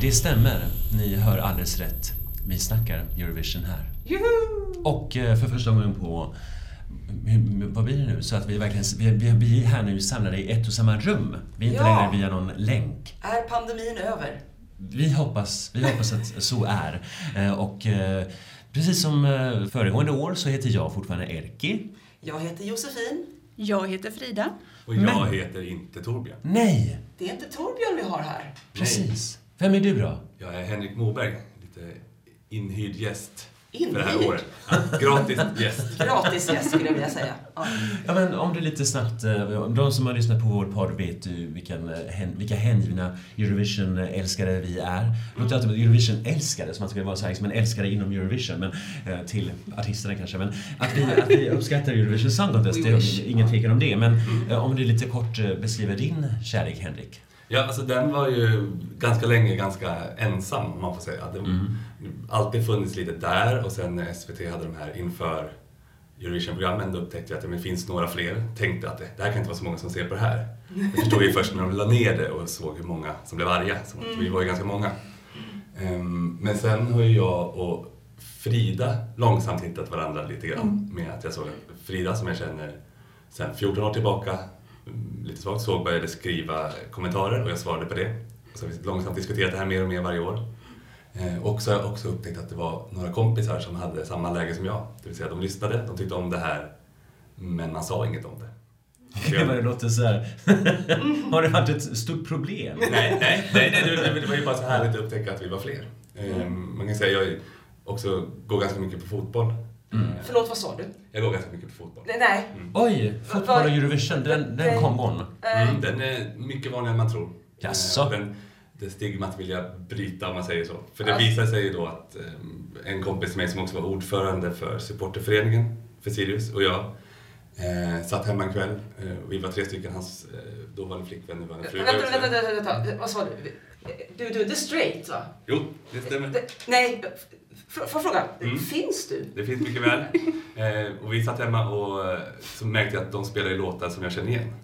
Det stämmer. Ni hör alldeles rätt. Vi snackar Eurovision här. Juhu! Och eh, för första gången på vad blir det nu? Så att vi verkligen, vi, vi, vi är här nu samlade i ett och samma rum. Vi är inte Ja. längre via någon länk. Är pandemin över? Vi hoppas, vi hoppas att så är. Eh, Och eh, precis som föregående år så heter jag fortfarande Erki. Jag heter Josefin. Jag heter Frida. Och jag Men- heter inte Torbjörn. Nej, Det är inte Torbjörn vi har här. precis. Vem är du då? Jag är Henrik Moberg, lite inhyrd gäst för det här året. Ja, gratis gäst. Gratis gäst skulle jag vilja säga. Ja. Ja, men om du lite snabbt, eh, de som har lyssnat på vår podd vet du vilken, eh, vilka hängivna Eurovision-älskare vi är. Det låter alltid som Eurovision-älskare, som att skulle vara så här, som en älskare inom Eurovision, men eh, till artisterna kanske. Men att vi, att vi uppskattar Eurovision Song Contest, det är ingen tvekan om det. Men eh, om du lite kort beskriver din kärlek, Henrik. Ja, alltså den var ju ganska länge ganska ensam, om man får säga. Det har alltid funnits lite där och sen när SVT hade de här inför Eurovision-programmen då upptäckte jag att det finns några fler. Tänkte att det, det här kan inte vara så många som ser på det här. Det förstod jag ju först när de la ner det och såg hur många som blev arga. Så att vi var ju ganska många. Ehm, men sen har ju jag och Frida långsamt hittat varandra lite grann. Med att jag såg att Frida som jag känner sen 14 år tillbaka, mm, lite svagt såg, började skriva kommentarer och jag svarade på det. Och så har vi långsamt diskuterat det här mer och mer varje år. Eh, och så har jag också upptäckt att det var några kompisar som hade samma läge som jag. Det vill säga de lyssnade, de tyckte om det här, men man sa inget om det. Jag- det låter så här. har det varit ett stort problem? nej, nej, nej, nej det, var ju bara så härligt att upptäcka att vi var fler. Ehm, man kan säga att jag också går ganska mycket på fotboll. Ehm, Förlåt, vad sa du? Jag går ganska mycket på fotboll. Nej, nej. Oj, fotboll och Eurovision, den, den kombon. Mm, den är mycket vanligare än man tror. Jaså? Eh, Den, det stigmat vill jag bryta om man säger så. För det visar sig ju då att eh, en kompis med mig som också var ordförande för supporterföreningen för Sirius och jag eh, satt hemma en kväll. Eh, vi var tre stycken, hans eh, dåvarande flickvän, nuvarande fru. Vänta, vänta, vänta, vänta, vänta. Vad sa du? Du, du är inte straight, va? Jo, det stämmer. Det- Nej, f- får jag fråga? Mm. Finns du? Det finns mycket väl. Eh, och vi satt hemma och eh, så märkte jag att de spelade låtar som jag känner igen.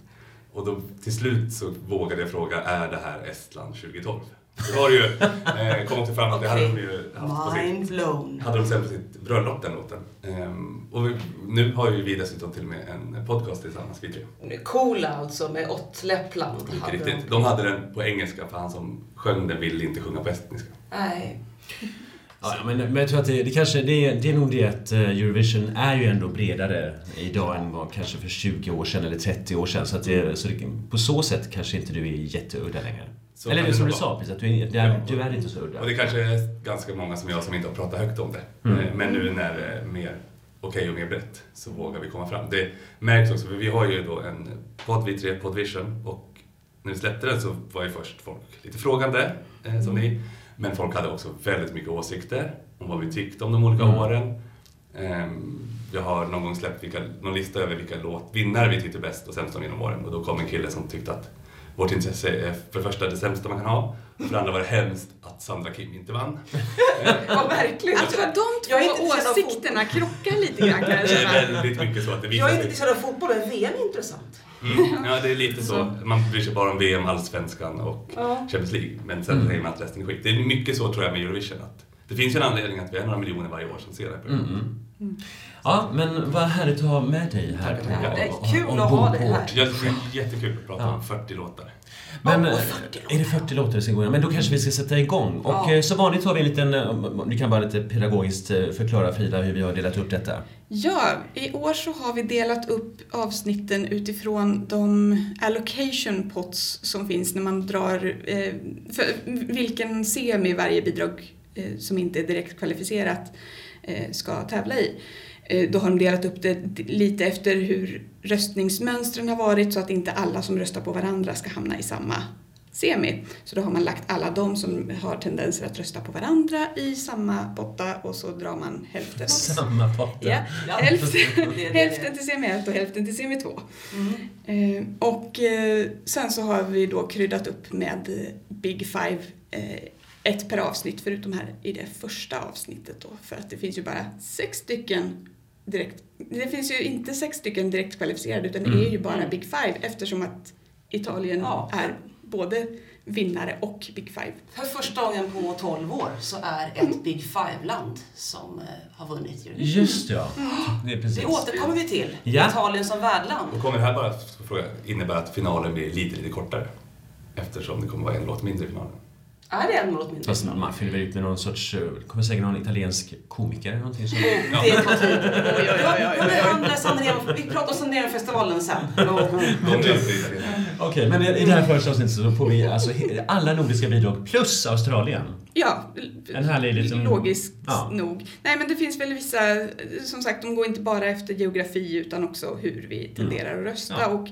Och då till slut så vågade jag fråga, är det här Estland 2012? Då var det ju, eh, kom också fram att det hade de ju haft på sitt, Mind blown. hade de sen på sitt bröllop den låten. Ehm, och vi, nu har ju vi dessutom till och med en podcast tillsammans, vi tre. Coola alltså, med Ott Leppland. Mycket riktigt. De hade den på engelska för han som sjöng den ville inte sjunga på estniska. Nej. Ja, men, men jag tror att det, det kanske, det, är- det är nog det att eh, Eurovision är ju ändå bredare idag än vad kanske för 20 år sedan eller 30 år sedan. Så, att det, så det, på så sätt kanske inte du är jätteudda längre. Så eller som du sa precis, att du är, är, du är inte så udda. Och det kanske är ganska många som jag som inte har pratat högt om det. Mm. Eh, Men nu när det är mer okej och mer brett så vågar vi komma fram. Det märks också, för vi har ju då en podd, vi tre, Podvision, och när vi släppte den så var ju först folk lite frågande, eh, som ni. Men folk hade också väldigt mycket åsikter om vad vi tyckte om de olika Mm. åren. Ehm, Jag har någon gång släppt vilka, någon lista över vilka låt, vinnare vi tyckte bäst och sämst om genom åren. Och då kom en kille som tyckte att vårt intresse är för det första det sämsta man kan ha. Och för det andra var det hemskt att Sandra Kim inte vann. Vad verkligen. Alltså de är två åsikterna krockar lite grann kan jag Det känna. är väldigt mycket så att det Jag är inte visar intresserad av fotboll, men VM är intressant. Mm, ja, det är lite så. Man bryr sig bara om VM, Allsvenskan och Ja. Champions League. Men sen säger man att resten är skit. Det är mycket så tror jag med Eurovision. Att det finns ju en anledning att vi är några miljoner varje år som ser det. Mm, mm. Ja, men vad härligt att ha med dig här. Tack, tack. på- Det är kul att ha dig här. vårt Jag tycker det är jättekul att prata Ja. om 40 låtar. Men eh, 40 är det 40 låtar det ska gå igenom? Men då kanske vi ska sätta igång. Och Ja. eh, som vanligt har vi en liten, eh, du kan bara lite pedagogiskt eh, förklara Frida hur vi har delat upp detta. Ja, i år så har vi delat upp avsnitten utifrån de allocation pots som finns när man drar eh, för vilken semi varje bidrag eh, som inte är direkt kvalificerat eh, ska tävla i. Eh, då har de delat upp det lite efter hur röstningsmönstren har varit så att inte alla som röstar på varandra ska hamna i samma semi. Så då har man lagt alla de som har tendenser att rösta på varandra i samma potta och så drar man hälften Samma potter. Ja, Ja. hälften, hälften till semi 1 och hälften till semi 2. Mm. Eh, och eh, sen så har vi då kryddat upp med Big Five, ett per avsnitt förutom här i det första avsnittet då. För att det finns ju bara sex stycken direkt. Det finns ju inte sex stycken direkt kvalificerade utan Mm. det är ju bara Mm. Big Five eftersom att Italien Ja. är både vinnare och Big Five. För första gången på 12 år så är ett Big Five-land som eh, har vunnit Eurovision. Just ja. Det är precis. Det återkommer vi till. Ja. Italien som värdland. Och kommer det här bara fråga, innebära att finalen blir lite, lite kortare? Eftersom det kommer vara en låt mindre i finalen. Är det en låt mindre? Fast man fyller väl ut med någon sorts, eh, kommer säkert någon italiensk komiker eller någonting som... Det tar tid. Ja, han där Sanremo, vi pratar om Sanremo-festivalen sen. Det Okej, men i det här första avsnittet så får vi alltså alla nordiska bidrag plus Australien. Ja, En härlig liten- logiskt Ja. nog. Nej men det finns väl vissa, som sagt de går inte bara efter geografi utan också hur vi tenderar att rösta Ja. och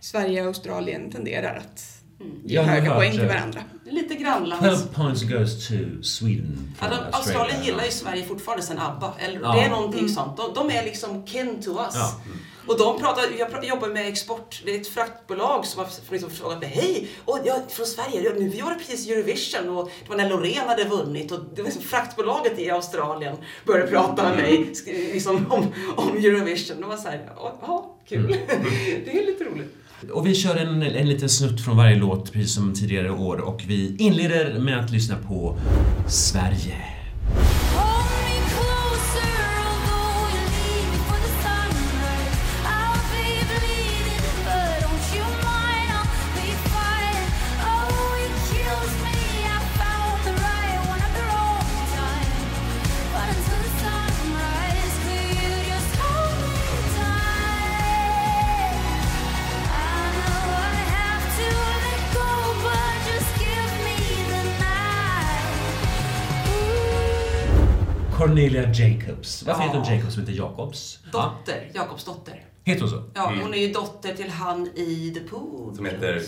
Sverige och Australien tenderar att Jag har höga poäng till varandra. Lite 12 grannlands... points goes to Sweden Ja, de, Australien gillar ju Sverige fortfarande sen ABBA. Eller, Ja. Det är någonting sånt. De, de är liksom kin to us. Ja. Och de pratar, jag jobbar med export, det är ett fraktbolag som har liksom frågat mig Hej! Och jag från Sverige, Ja, nu, vi gjorde precis Eurovision och det var när Loreen hade vunnit och det var liksom fraktbolaget i Australien började prata med mig liksom, om, om Eurovision. Det var såhär, ja, kul. det är lite roligt. Och vi kör en, en liten snutt från varje låt, precis som tidigare år. Och vi inleder med att lyssna på Sverige. Cornelia Jacobs. Varför Ja. heter hon Jacobs och inte Jakobs? Ja. Dotter, Jakobs dotter. Heter hon så? Ja, hon är ju dotter till han i The Pool. Som heter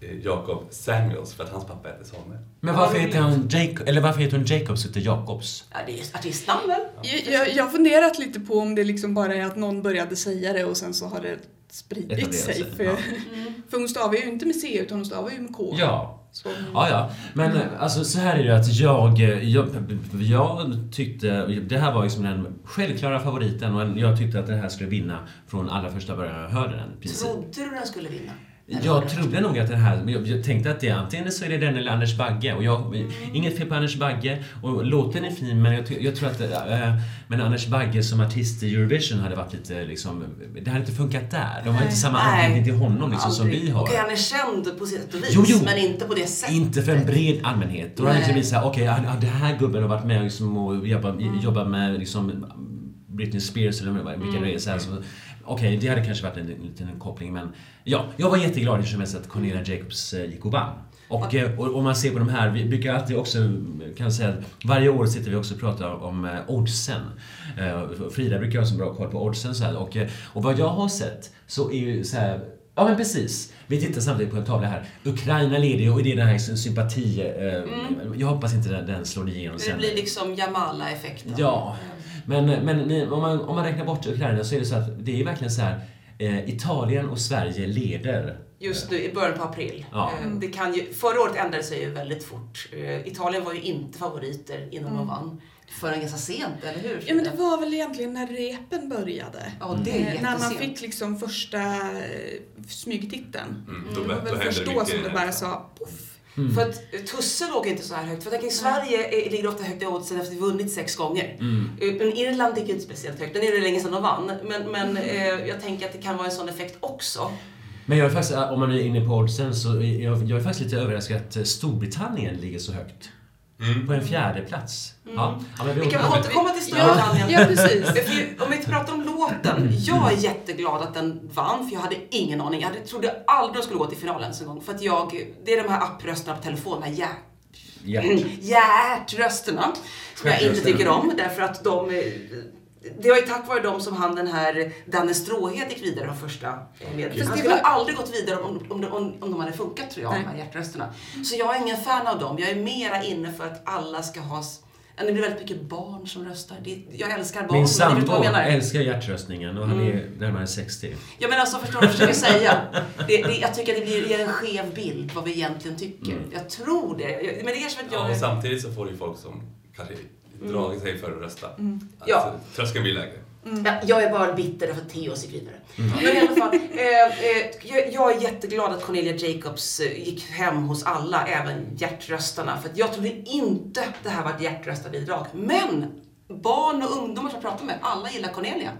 eh, Jacob Samuels för att hans pappa heter Samuel. Men Ja, varför heter, han Jacob, eller varför heter hon Jacobs och inte Jakobs? Ja, det är artistnamn väl? Jag, jag, jag har funderat lite på om det liksom bara är att någon började säga det och sen så har det spridit sig, För, ja. för hon stavar ju inte med C utan hon stavar ju med K. Ja. Så, Ja, ja. Men eh, alltså så här är det att jag, eh, jag, jag tyckte, det här var liksom den självklara favoriten och jag tyckte att det här skulle vinna från allra första början jag hörde den. Trodde du den skulle vinna? Jag trodde nog att den här, men jag, jag tänkte att det antingen så är det den eller Anders Bagge. Och jag, inget fel på Anders Bagge och låten är fin men jag, jag tror att äh, men Anders Bagge som artist i Eurovision hade varit lite liksom, det hade inte funkat där. De har inte samma anknytning till honom liksom som vi har. Okej, han är känd på sitt vis, Jo, jo. men inte på det sättet. Inte för en bred allmänhet. Då hade det blivit såhär, okej, ja, den här gubben har varit med liksom, och jobbat, Mm. jobbat med liksom, Britney Spears eller vilka Mm. det är. Så här, så, okej, det hade kanske varit en, en liten koppling men ja, jag var jätteglad hur som helst att Cornelia Jacobs eh, gick och vann. Och, eh, och om man ser på de här, vi brukar alltid också, kan jag säga, att varje år sitter vi också och pratar om eh, oddsen. Frida brukar ha så bra koll på oddsen så här, och, och vad jag har sett så är ju så här, Ja men precis. Vi tittar samtidigt på en tavla här. Ukraina leder ju och det är den här sympati... Eh, Jag hoppas inte den, den slår igenom Det sen. blir liksom Jamala-effekten. Ja. Men, men om, man, om man räknar bort Ukraina så är det så att det är verkligen så här. Eh, Italien och Sverige leder. Just nu i början på april. Ja. Eh, Det kan ju, förra året ändrade sig ju väldigt fort. Eh, Italien var ju inte favoriter innan de vann. Förrän ganska sent, eller hur? Ja men det var väl egentligen när repen började. Ja, det är När man fick liksom första smygtiteln. Mm, då, Det var väl först då som det bara här. sa poff. Mm. För att eh, Tusse låg inte så här högt. För jag tänker, Sverige är, ligger ofta högt i oddsen efter att vi vunnit sex gånger. Mm. Eh, Men Irland ligger inte speciellt högt. Den är det länge sedan de vann. Men, men eh, jag tänker att det kan vara en sån effekt också. Men jag är faktiskt, om man är inne på oddsen så jag, jag är faktiskt lite överraskad att eh, Storbritannien ligger så högt. Mm. På en fjärde plats. Ja. Ja, men vi Vi kan återkomma till Storbritannien. Ja, precis. För Om vi pratar om låten. Jag är jätteglad att den vann, för jag hade ingen aning. Jag hade, trodde aldrig de skulle gå till finalen ens en gång. För att jag, det är de här apprösterna på telefon, de här hjärt, Ja. hjärtrösterna. Som jag inte tycker om, därför att de... Det var ju tack vare dem som han den här Danne Stråhed gick vidare de första medlemmarna. Han det skulle var- aldrig gått vidare om, om, om, om de hade funkat tror jag, Nej. de här hjärtrösterna. Så jag är ingen fan av dem. Jag är mera inne för att alla ska ha... Ja, Det blir väldigt mycket barn som röstar. Det, jag älskar barn. Min sambo vad jag menar. älskar hjärtröstningen och han Mm. är närmare 60. Ja men alltså förstår du vad jag försöker säga? Det, det, jag tycker att det blir, ger en skev bild vad vi egentligen tycker. Mm. Jag tror det. Jag- Men det är som att Ja, jag... och samtidigt så får du ju folk som kanske dragit sig för att rösta. Ja. Alltså, tröskeln blir lägre. Ja, jag är bara bitter för att Theos gick vidare. Men i alla fall, eh, eh, jag, är jätteglad att Cornelia Jacobs eh, gick hem hos alla, även hjärtröstarna. För att jag trodde inte det här var ett hjärtröstarbidrag. Men barn och ungdomar som jag pratar med, alla gillar Cornelia.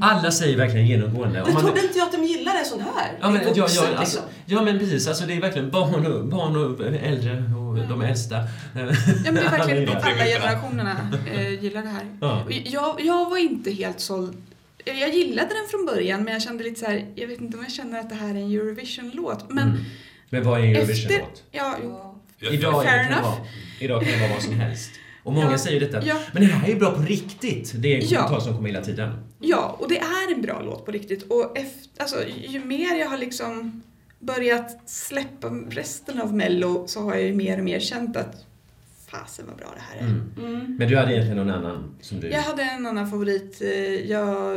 Alla säger verkligen genomgående. Om Men man- trodde inte jag att de gillade en sån här? Ja, men, Det är ja, ja, alltså, liksom. ja men precis, alltså det är verkligen barn och, barn och äldre och de äldsta. Ja, men det är verkligen Alla alla generationerna eh, gillar det här. Ja. Jag, jag var inte helt såld. Jag gillade den från början men jag kände lite så här, jag vet inte om jag känner att det här är en Eurovision-låt. Men Mm. Men vad är en efter... Eurovision-låt? Ja, jo. Idag, Fair enough. vara, idag kan det vara vad som helst. Och många Ja. säger detta. Ja. Men det här är ju bra på riktigt. Det är en Ja. kommentar som kommer hela tiden. Ja, och det är en bra låt på riktigt. Och efter, alltså, ju mer jag har liksom börjat släppa resten av Mello så har jag ju mer och mer känt att fasen vad bra det här är. Mm. Mm. Men du hade egentligen någon annan som du... Jag hade en annan favorit. eh, Jag,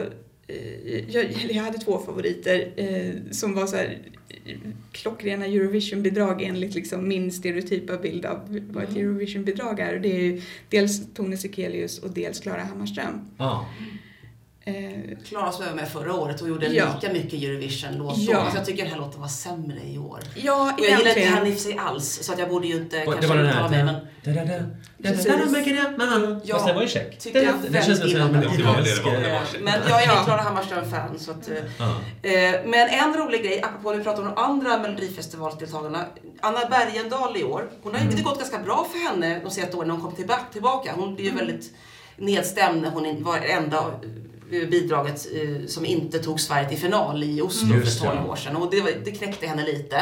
eh, jag, jag hade två favoriter eh, som var så här klockrena Eurovision-bidrag enligt liksom min stereotypa bild av vad ett Eurovision-bidrag är. Och det är ju dels Tone Sekelius och dels Klara Hammarström. Ja. Eh, Klara som var med förra året och gjorde Ja. lika mycket Eurovision-låt Ja. Så jag tycker den här låten var sämre i år. Ja, Och jag gillar inte henne i sig alls, så att jag borde ju inte Och kanske uttala mig, men. Ja, Fast den var ju check. tyckte jag Det känns väldigt som illa en om. Det var väl det irländsk... det var. eh, Eh, Men jag är ingen Klara Hammarström-fan så att... eh. Eh, Men en rolig grej, apropå när vi pratar om de andra Melodifestivaldeltagarna. Anna Bergendahl i år, hon har Mm. det gått ganska bra för henne de senaste åren när hon kom tillbaka. tillbaka. Hon blev ju väldigt nedstämd när hon var enda eh, bidraget eh, som inte tog Sverige till final i Oslo Mm. Just för 12 det. år sedan. Och det, var, det knäckte henne lite.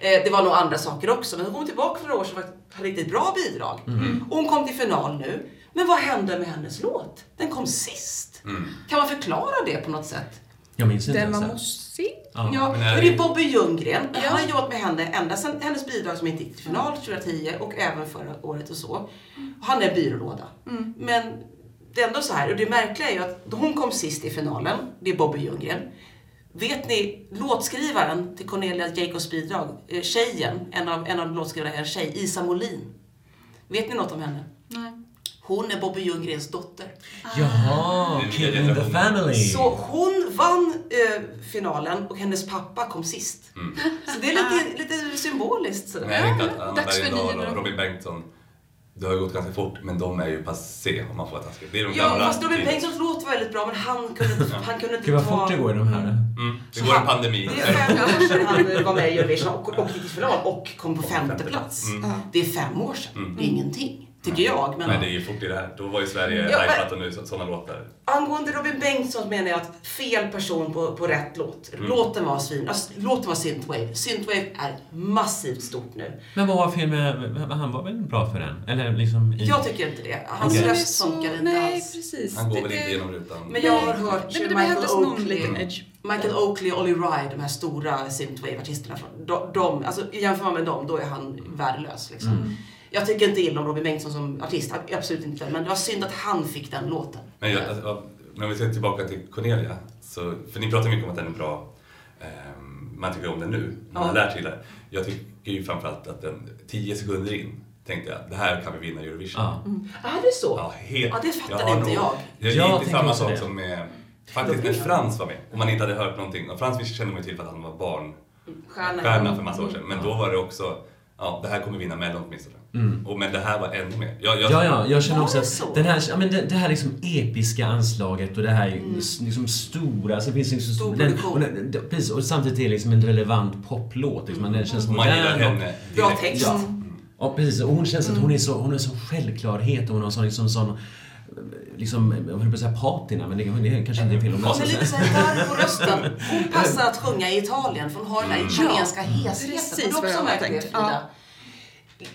Eh, Det var nog andra saker också, men hon kom tillbaka för några år sedan och hade riktigt bra bidrag. Mm. Och hon kom till final nu. Men vad hände med hennes låt? Den kom sist. Mm. Kan man förklara det på något sätt? Jag minns inte Den var det. mossig. Ja. Ja, men är det är det- Bobby Ljunggren. Ja. Han har jobbat med henne ända sedan hennes bidrag som inte gick till final 2010 och även förra året och så. Och han är byrålåda. Mm. Men det är ändå så här, och det märkliga är ju att hon kom sist i finalen, det är Bobby Ljunggren. Vet ni, låtskrivaren till Cornelia Jacobs bidrag, eh, tjejen, en av, en av låtskrivarna är en tjej, Isa Molin. Vet ni något om henne? Nej. Hon är Bobby Ljunggrens dotter. Jaha, Den nya Kid in the family. Så hon vann eh, finalen och hennes pappa kom sist. Mm. Så det är lite, lite symboliskt. sådär. Men jag tänkte att Anna Bergendahl och. Robin Bengtsson, det har ju gått ganska fort, men de är ju passé om man får vara taskig. Det är de Ja, gamla. fast Robin Bengtssons låt var väldigt bra, men han kunde inte, han kunde inte Gud vad ta... fort det går i de här. Mm. Det Så går en pandemi. Det är fem år sedan han var med i Eurovision och och gick till final och kom på femte plats. Mm. Det är fem år sedan. Mm. Det är ingenting, tycker jag. Men Men det är ju fort i det här. Då var ju Sverige Ja, hypat och nu så- sådana låtar. angående Robin Bengtsson menar jag att fel person på, på rätt låt. Mm. Låten var svin... Alltså, låten var synthwave. Synthwave är massivt stort nu. Men vad var fel med... Han var väl bra för den? Eller liksom i... Jag tycker inte det. Hans är röst så- funkar inte Nej, alls. precis. Han går Det- väl inte igenom rutan. Men jag har hört Nej, Michael Oakley. edge. Michael Oakley och Olly Ride, de här stora synthwave-artisterna. från- De, de, alltså, jämför man med dem, då är han värdelös. Liksom. Mm. Jag tycker inte illa om Robin Bengtsson som artist, absolut inte. Men det var synd att han fick den låten. Men jag, alltså, när vi ser tillbaka till Cornelia, så, för ni pratar mycket om att den är bra, ehm, man tycker om den nu, man Ja. har lärt sig det. Jag tycker ju framförallt att den, tio sekunder in, tänkte jag, det här kan vi vinna Eurovision. Ja. Är det så? Ja, helt, Ja, det fattade har inte nog- jag. Det är Jag lite samma sak det. som med, faktiskt när Frans var med, och man inte hade hört någonting. Och Frans kände man ju till för att han var barn, Stjärna. stjärna för massa år sedan. Men då var det också, ja det här kommer vinna Mellon åtminstone. Mm. Och, men det här var ännu mer. Jag, jag, Ja, ja, jag känner också att den här, ja, men det, det här liksom episka anslaget och det här Mm. liksom stora, alltså det finns liksom, Stor den, och, den, precis, och samtidigt är det liksom en relevant poplåt. Liksom, den känns Man gillar modern. och- henne Bra text. Ja. Och precis, och hon känns att hon är så, hon är så självklarhet och hon har sån, liksom, sån liksom, jag höll på att säga patina, men det, det kanske inte är fel om Hon är lite såhär på rösten. Hon passar att sjunga i Italien för hon har den där italienska hesheten. precis Har du också märkt det. Frida?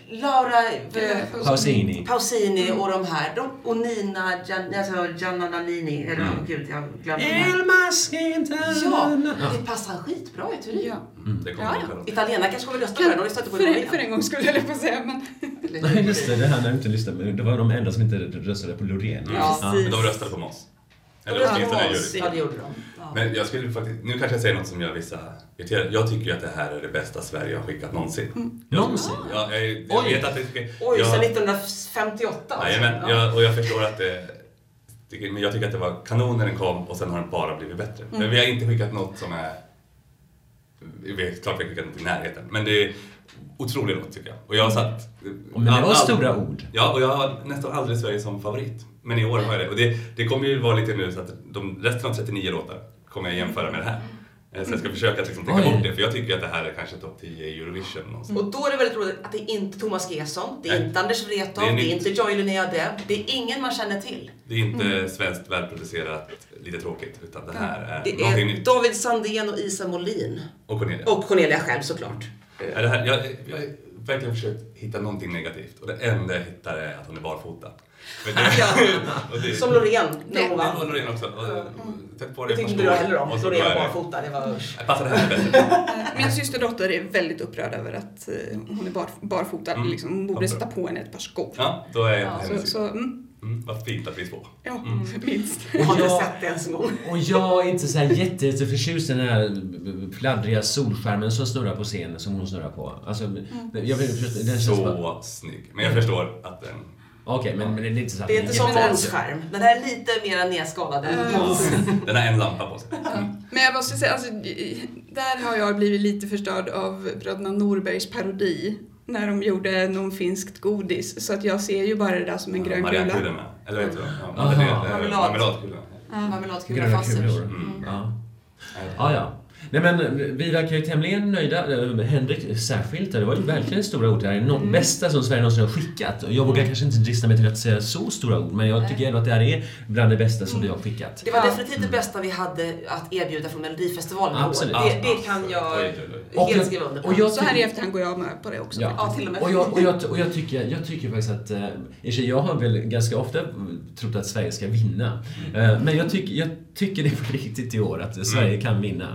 Laura eh, Pausini. Pausini och de här. De, och Nina Gian, alltså Gianna Nannini. Eller Mm. gud, jag glömde maskinte. Ja, det passar skitbra i Turin. Ja. Det Ja, ja. själv. Italienarna kanske kommer rösta på den. De på För, för en gång skulle jag på att säga, men Nej, just det. Det här när jag inte lyssnade. men Det var de enda som inte röstade på Loreen. Ja. Men de röstade på oss. De Eller åtminstone juryn. Ja, det gjorde de. Ja. Men jag skulle faktiskt, nu kanske jag säger något som gör vissa. Jag tycker ju att det här är det bästa Sverige har skickat någonsin. Någonsin? Ja, jag, jag Oj. vet att det... Oj, jag, sedan 1958 alltså. Nej, men Ja. jag, och jag förstår att det... Men jag tycker att det var kanon när den kom och sen har den bara blivit bättre. Mm. Men vi har inte skickat något som är... Vi vet klart vi har skickat något i närheten, men det är otrolig låt tycker jag. Och jag har satt... Men det var all- stora ord. Ja, och jag har nästan aldrig Sverige som favorit. Men i år har jag det. Och det, det kommer ju vara lite nu så att de resten av 39 låtar kommer jag jämföra med det här. Eh, Så jag ska försöka att liksom tänka Oj. bort det, för jag tycker att det här är kanske topp 10 i Eurovision någonstans. Och då är det väldigt roligt att det är inte Thomas Gesson, det är Nej. inte Anders Wrethov, Det är det är inte Joy Linnea Deb, det är ingen man känner till. Det är inte svenskt välproducerat, lite tråkigt, utan det här är Det någonting är nytt. David Sandén och Isa Molin. Och Cornelia. Och Cornelia själv såklart. Är det här, jag, jag har verkligen försökt hitta någonting negativt och det enda jag hittar är att hon är barfota. Men det, Ja. och det, Som Loreen när hon vann. Loreen också. Och, Sätt på Det tyckte inte heller om. och så Loreen barfota, det var usch. Passar det här bättre? Min systerdotter är väldigt upprörd över att eh, hon är bar, barfota. Mm. Liksom, hon borde sätta på henne ett par skor. Ja, då är jag Ja, Så, så mm, Mm, vad fint att vi två. ja, minst. Jag har inte jag- sett det ens en gång. Och jag är inte så här jätte, jätte förtjust i den här fladdriga solskärmen som snurrar på scenen som hon snurrar på. Alltså, jag vill, den känns bara... Så snygg. Men jag förstår att den... Okej, men, men det är inte så att Det är inte som Måns skärm. Den här är lite mer nedskalad än Måns. Den har en lampa på sig. Men jag måste säga, alltså, där har jag blivit lite förstörd av bröderna Norbergs parodi. När de gjorde någon finskt godis. Så att jag ser ju bara det där som en grön kula. Mariankulorna. Eller vad heter de? Ja, Aha. marmelad- eh, Marmelad. Marmeladkulorna. Marmeladkula Gröna fassers. kulor. Mm. Ja. Ja, ja. Nej men vi verkar ju tämligen nöjda. Henrik särskilt. Det var ju verkligen stora ord. Det här är det bästa som Sverige någonsin har skickat. Och Jag vågar kanske inte drista mig till att säga så stora ord, men jag tycker ändå att det här är bland det bästa som vi har skickat. Det var definitivt det bästa vi hade att erbjuda från Melodifestivalen i år. Absolut. Det, det kan jag. Och helt skriva under på. och jag- Så här i efterhand går jag med på det också. Ja. Ja, till och med. Och jag, och jag, och jag, tycker, jag tycker faktiskt att... Eh, jag har väl ganska ofta trott att Sverige ska vinna. Eh, men jag, tycker jag tycker det är på riktigt i år att Sverige kan vinna.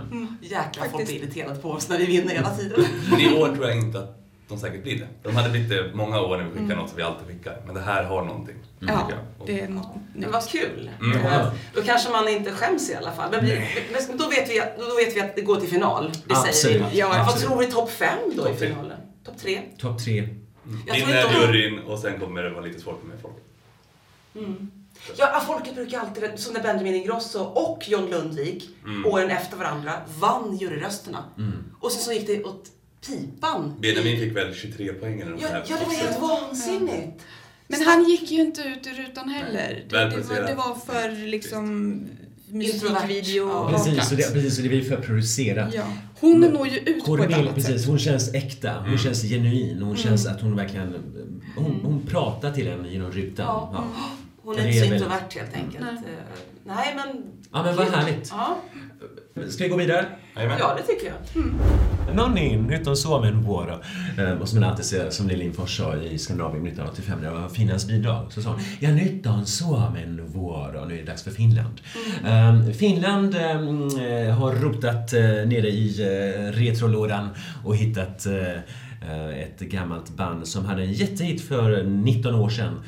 Jäklar vad folk blir irriterade på oss när vi vinner hela tiden. Men i år tror jag inte att de säkert blir det. De hade blivit det många år när vi skickar något som vi alltid skickar. Men det här har någonting. Ja, jag. Och- det är något nytt. vad kul. Mm. Eh, Då kanske man inte skäms i alla fall. Men, vi, men då, vet vi att, då vet vi att det går till final. Det säger Absolut. vi. Ja, Vad absolut. tror vi topp fem då i Topp tre. finalen? Topp tre? Topp tre. Jag tror Vinner inte de- juryn och sen kommer det vara lite svårt med folk. Ja, folket brukar alltid, som när Benjamin Ingrosso och John Lundvik Mm. åren efter varandra vann juryrösterna. Och sen så gick det åt pipan. Benjamin fick väl 23 poäng eller något Ja, ja, det var helt vansinnigt. Men han gick ju inte ut ur rutan heller. Det, det, var, det var för liksom musikvideo Ja. Precis, och det, precis, och det blir för producerat. Ja. Hon når ju ut på ett Cornelia, annat precis, sätt. hon känns äkta, hon Mm. känns genuin, hon känns att hon verkligen... Hon, hon pratar till en genom rutan. Ja. Ja. Hon Det är inte så introvert helt enkelt. Nej. Eh, Nej, men... Ja, men vad härligt. Ja, Ska vi gå vidare? Jajamän. ja det tycker jag. Nonni, nyt on Suomen vuoro. Eh, Och som man alltid säger, som Lill Lindfors sa i Skandinavien 1985, det var Finlands bidrag, så sa hon Ja, nyt on Suomen vuoro. Nu är det dags för Finland. Eh, Finland eh, har rotat eh, nere i eh, retrolådan och hittat eh, ett gammalt band som hade en jättehit för 19 år sedan.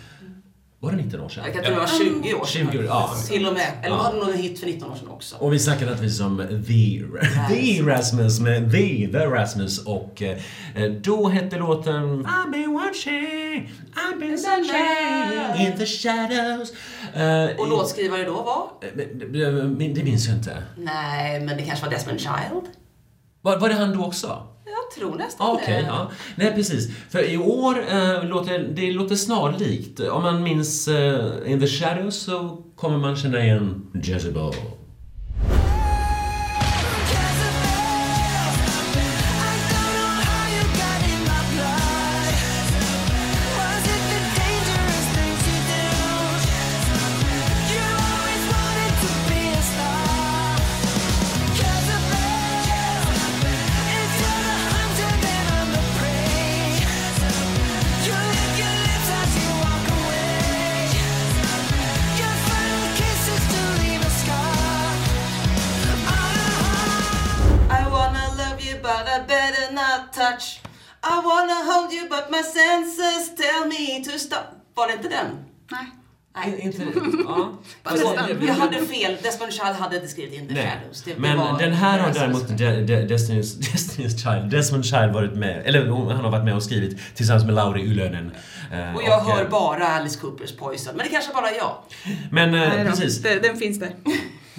Var det 19 år sedan? Jag kan tro det var 20 år sedan. 20 år, ja. Till och med. Eller Ja. var det nog en hit för 19 år sedan också? Och vi snackar naturligtvis om The, the Rasmus med The, The Rasmus och eh, då hette låten I've been watching, I've been sunshine in the shadows. Eh, Och låtskrivare då var? eh, det minns jag inte. Nej, men det kanske var Desmond Child? Var, var det han då också? Tror nästan Ah, Okej, det. ja. Nej precis. För i år eh, låter det låter snarlikt. Om man minns eh, In the shadows så kommer man känna igen Jezebel. Var det inte den? Nej. Nej. Inte, ja. Alltså, Nästan. jag hade fel. Desmond Child hade inte skrivit In the Nej. Shadows. Det, Men var den här har däremot. De, De, Destiny's, Destiny's Child, Desmond Child varit med, eller han har varit med och skrivit tillsammans med Lauri Ylönen. Eh, Och jag eh, hör bara Alice Coopers Poison. Men det kanske bara är jag. Men eh, Nej precis, det, den finns där.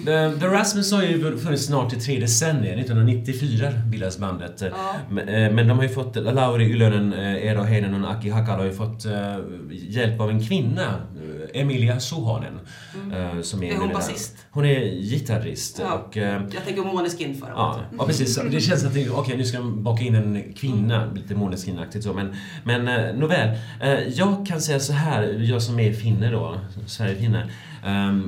The, The Rasmus har ju funnits snart i tre decennier. 1994 bildades bandet. Men, eh, men de har ju fått, Lauri Ylönen, eh, Eero Heinonen och Aki Hakala har ju fått eh, hjälp av en kvinna, eh, Emilia Suhonen. eh, Som Mm. Är hon basist? Hon är gitarrist. Ja. Och, eh, Jag tänker Måneskin för Ja, ja, precis. Det känns att okej, nu ska de baka in en kvinna, lite Måneskin-aktigt så. Men, men eh, nåväl, eh, jag kan säga så här, jag som är finne då, Sverigefinne,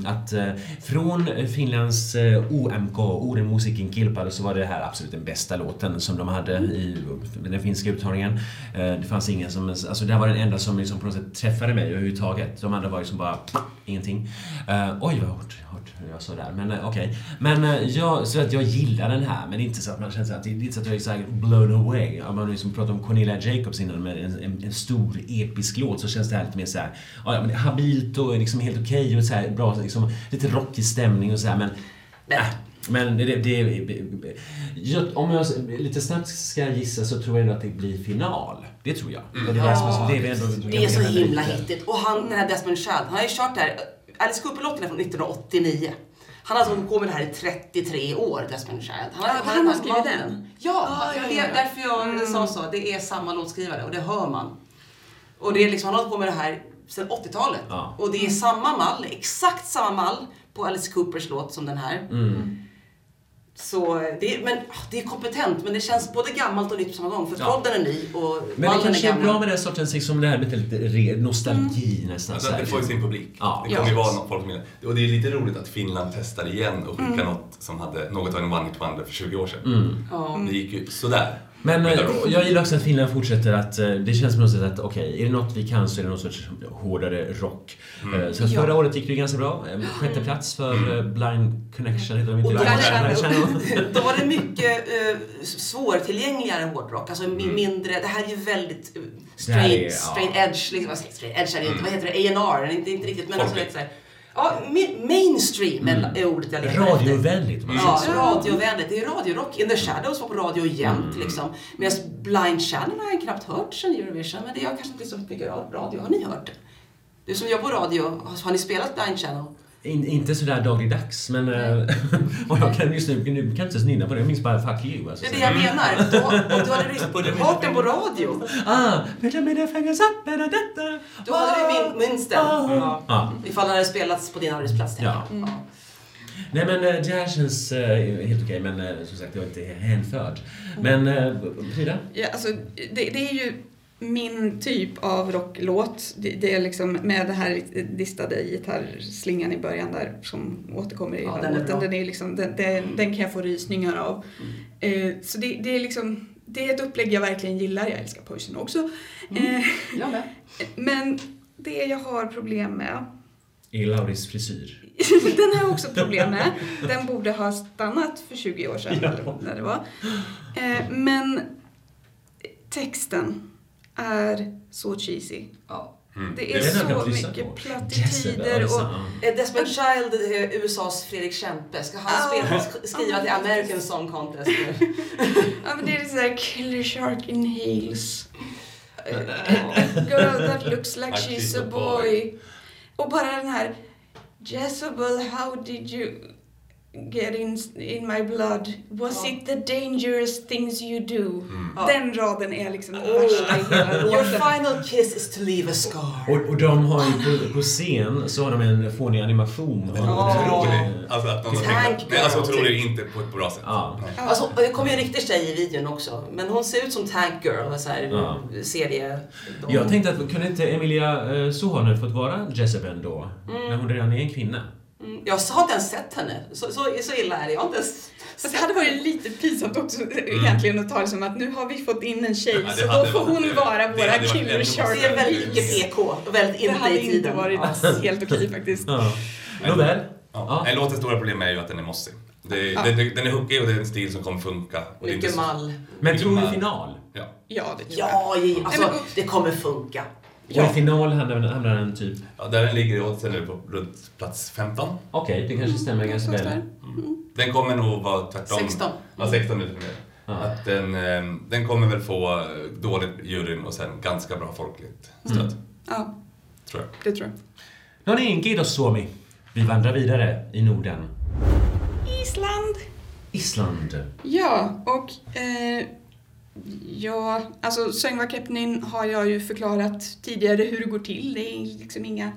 att eh, från Finlands eh, OMK, Orden musiken Kilpailu, så var det här absolut den bästa låten som de hade i den finska uttagningen. Eh, Det fanns ingen som, alltså det här var den enda som liksom på något sätt träffade mig överhuvudtaget. De andra var ju som bara ingenting. Eh, oj vad hårt, hårt jag sa där, men eh, okej. Men eh, jag, så att jag gillar den här, men inte så att man känner att det är inte så att jag är så här blown away. Om man liksom pratar om Cornelia Jacobs innan med en, en, en stor episk låt så känns det här lite mer så här, ja, men det är habilt och liksom helt okej och så här bra, liksom, lite rockig stämning och så här, men Men- äh, men det, det, det, jag, om jag lite snabbt ska gissa så tror jag ändå att det blir final. Det tror jag. För det, Ja, Rasmus, det är, ändå, Det är så himla hittigt. Och han, den här Desmond Child, han har ju kört det här. Alice Cooper-låten är från 1989. Han har alltså hållit på med det här i 33 år, Desmond Child. Han, Ja, han har skrivit den? Ja, Ah, ja, det ja, är ja. därför jag sa så. Det är samma låtskrivare och det hör man. Och det är liksom, han har hållit på med det här sedan 80-talet. Ja. Och det är samma mall, exakt samma mall på Alice Coopers låt som den här. Mm. Så det är, men, ah, det är kompetent, men det känns både gammalt och nytt på samma gång. För Ja. tråden är ny och Men det är kanske är gammal. bra med den sortens, liksom det här med lite re- nostalgi nästan. Alltså så att här. det får ju sin publik. Ja. det kommer ju Ja. vara något folk med. Och det är lite roligt att Finland testar igen och skickar något som hade något av en one hit wonder för 20 år sedan. Mm. Ja. Det gick ju sådär. Men eh, jag gillar också att Finland fortsätter att, eh, det känns på något sätt att okej, är det något vi kan så är det någon sorts hårdare rock. Mm. Eh, Så förra året gick det ju ganska bra. Sjätte plats för eh, Blind Connection heter de inte. Och då var, Blind Channel. det, då var det mycket eh, svårtillgängligare hårdrock. Alltså mi- mindre, det här är ju väldigt straight, är, ja. straight edge. Liksom, jag? straight edge är det inte, vad heter det? A&R inte, inte riktigt men alltså Folkligt. lite såhär. Ja, mainstream är- är ordet jag letar efter. Radiovänligt. man Ja, radiovänligt. Det är radiorock. In the Shadows var på radio jämt liksom. Medan Blind Channel har jag knappt hört sen Eurovision. Men det är jag kanske inte så mycket radio. Har ni hört det? Du som jobbar på radio, har ni spelat Blind Channel? In, inte sådär dagligdags, men... eh, och jag kan just nu, nu kan jag inte ens nynna på det, jag minns bara 'fuck you' alltså, Det är det jag menar. Då, och du hade hört den på radio. Ah. Då hade du min, minst den. Ja. Ja. Ifall den hade spelats på din arbetsplats. Ja. Ja. Nej men eh, det här känns eh, helt okej, men eh, som sagt jag är inte hänförd. Men eh, Frida? Ja, alltså, det, det är ju min typ av rocklåt. Det, det är liksom med det här distade gitarrslingan i början där som återkommer i Ja, hela den är låten. Den, är liksom, den, den, den kan jag få rysningar av. Eh, så det, det är liksom det är ett upplägg jag verkligen gillar. Jag älskar Poison också. Eh, Jag med. men det jag har problem med I Lauris frisyr. den har jag också problem med. Den borde ha stannat för 20 år sedan, eller när det var. Eh, men texten är så cheesy. Ja. Det Det är är den jag så mycket plattityder och... Eh, Desmond Child, eh, USAs Fredrik Kempe, ska han spela, sk- skriva till American Song Contest nu? Ja, men det är sådär Killer Shark inhales. Eh, A girl that looks like she's a boy. Och bara den här Jezebel, how did you get in, in my blood? Was Ja. it the dangerous things you do? Ja. Den raden är liksom den värsta i hela Your final kiss is to leave a scar. Och, och de har ju på, på scen så har de en fånig animation. Ja. Otrolig. Alltså att någon har alltså otrolig inte på ett bra sätt. Ja. Alltså, det kommer ju en riktig tjej i videon också, men hon ser ut som Tank Girl, sån här Ja. serie. De- Jag tänkte att kunde inte Emilia eh, Suhonen fått vara Jezebel då? När hon redan är en kvinna. Mm, Jag har inte ens sett henne, så, så, så illa är det. Jag har inte ens Fast det hade varit lite pinsamt också egentligen att ta det som att nu har vi fått in en tjej Ja, det så då hade får hon vara det våra hade killer shark. Det är väldigt mycket PK och väldigt Det inte hade i inte tiden. varit Ja. helt okej faktiskt. Ja. Nåväl. Ja. Ja. Låtens stora problem är ju att den är mossig. Det, Ja. den, den är hookig och det är en stil som kommer funka. Det inte Mycket mall. Men tror mal. final? Ja. Ja, det tror jag. Ja, alltså det kommer funka. Ja. Och i final hamnar, den typ... Ja, där den ligger i oddsen nu på runt plats 15. Okej, det kanske stämmer ganska Någonstans väl. där. Den kommer nog vara tvärtom. 16. Ja, 16 lite mer. Ja. Att den, eh, den kommer väl få eh, dåligt juryn och sen ganska bra folkligt stöd. Ja, Tror jag. det tror jag. No niin, kiitos Suomi. Vi vandrar vidare i Norden. Island! Island. Ja, och eh, ja, alltså Söngvakepnin har jag ju förklarat tidigare hur det går till. Det är liksom inga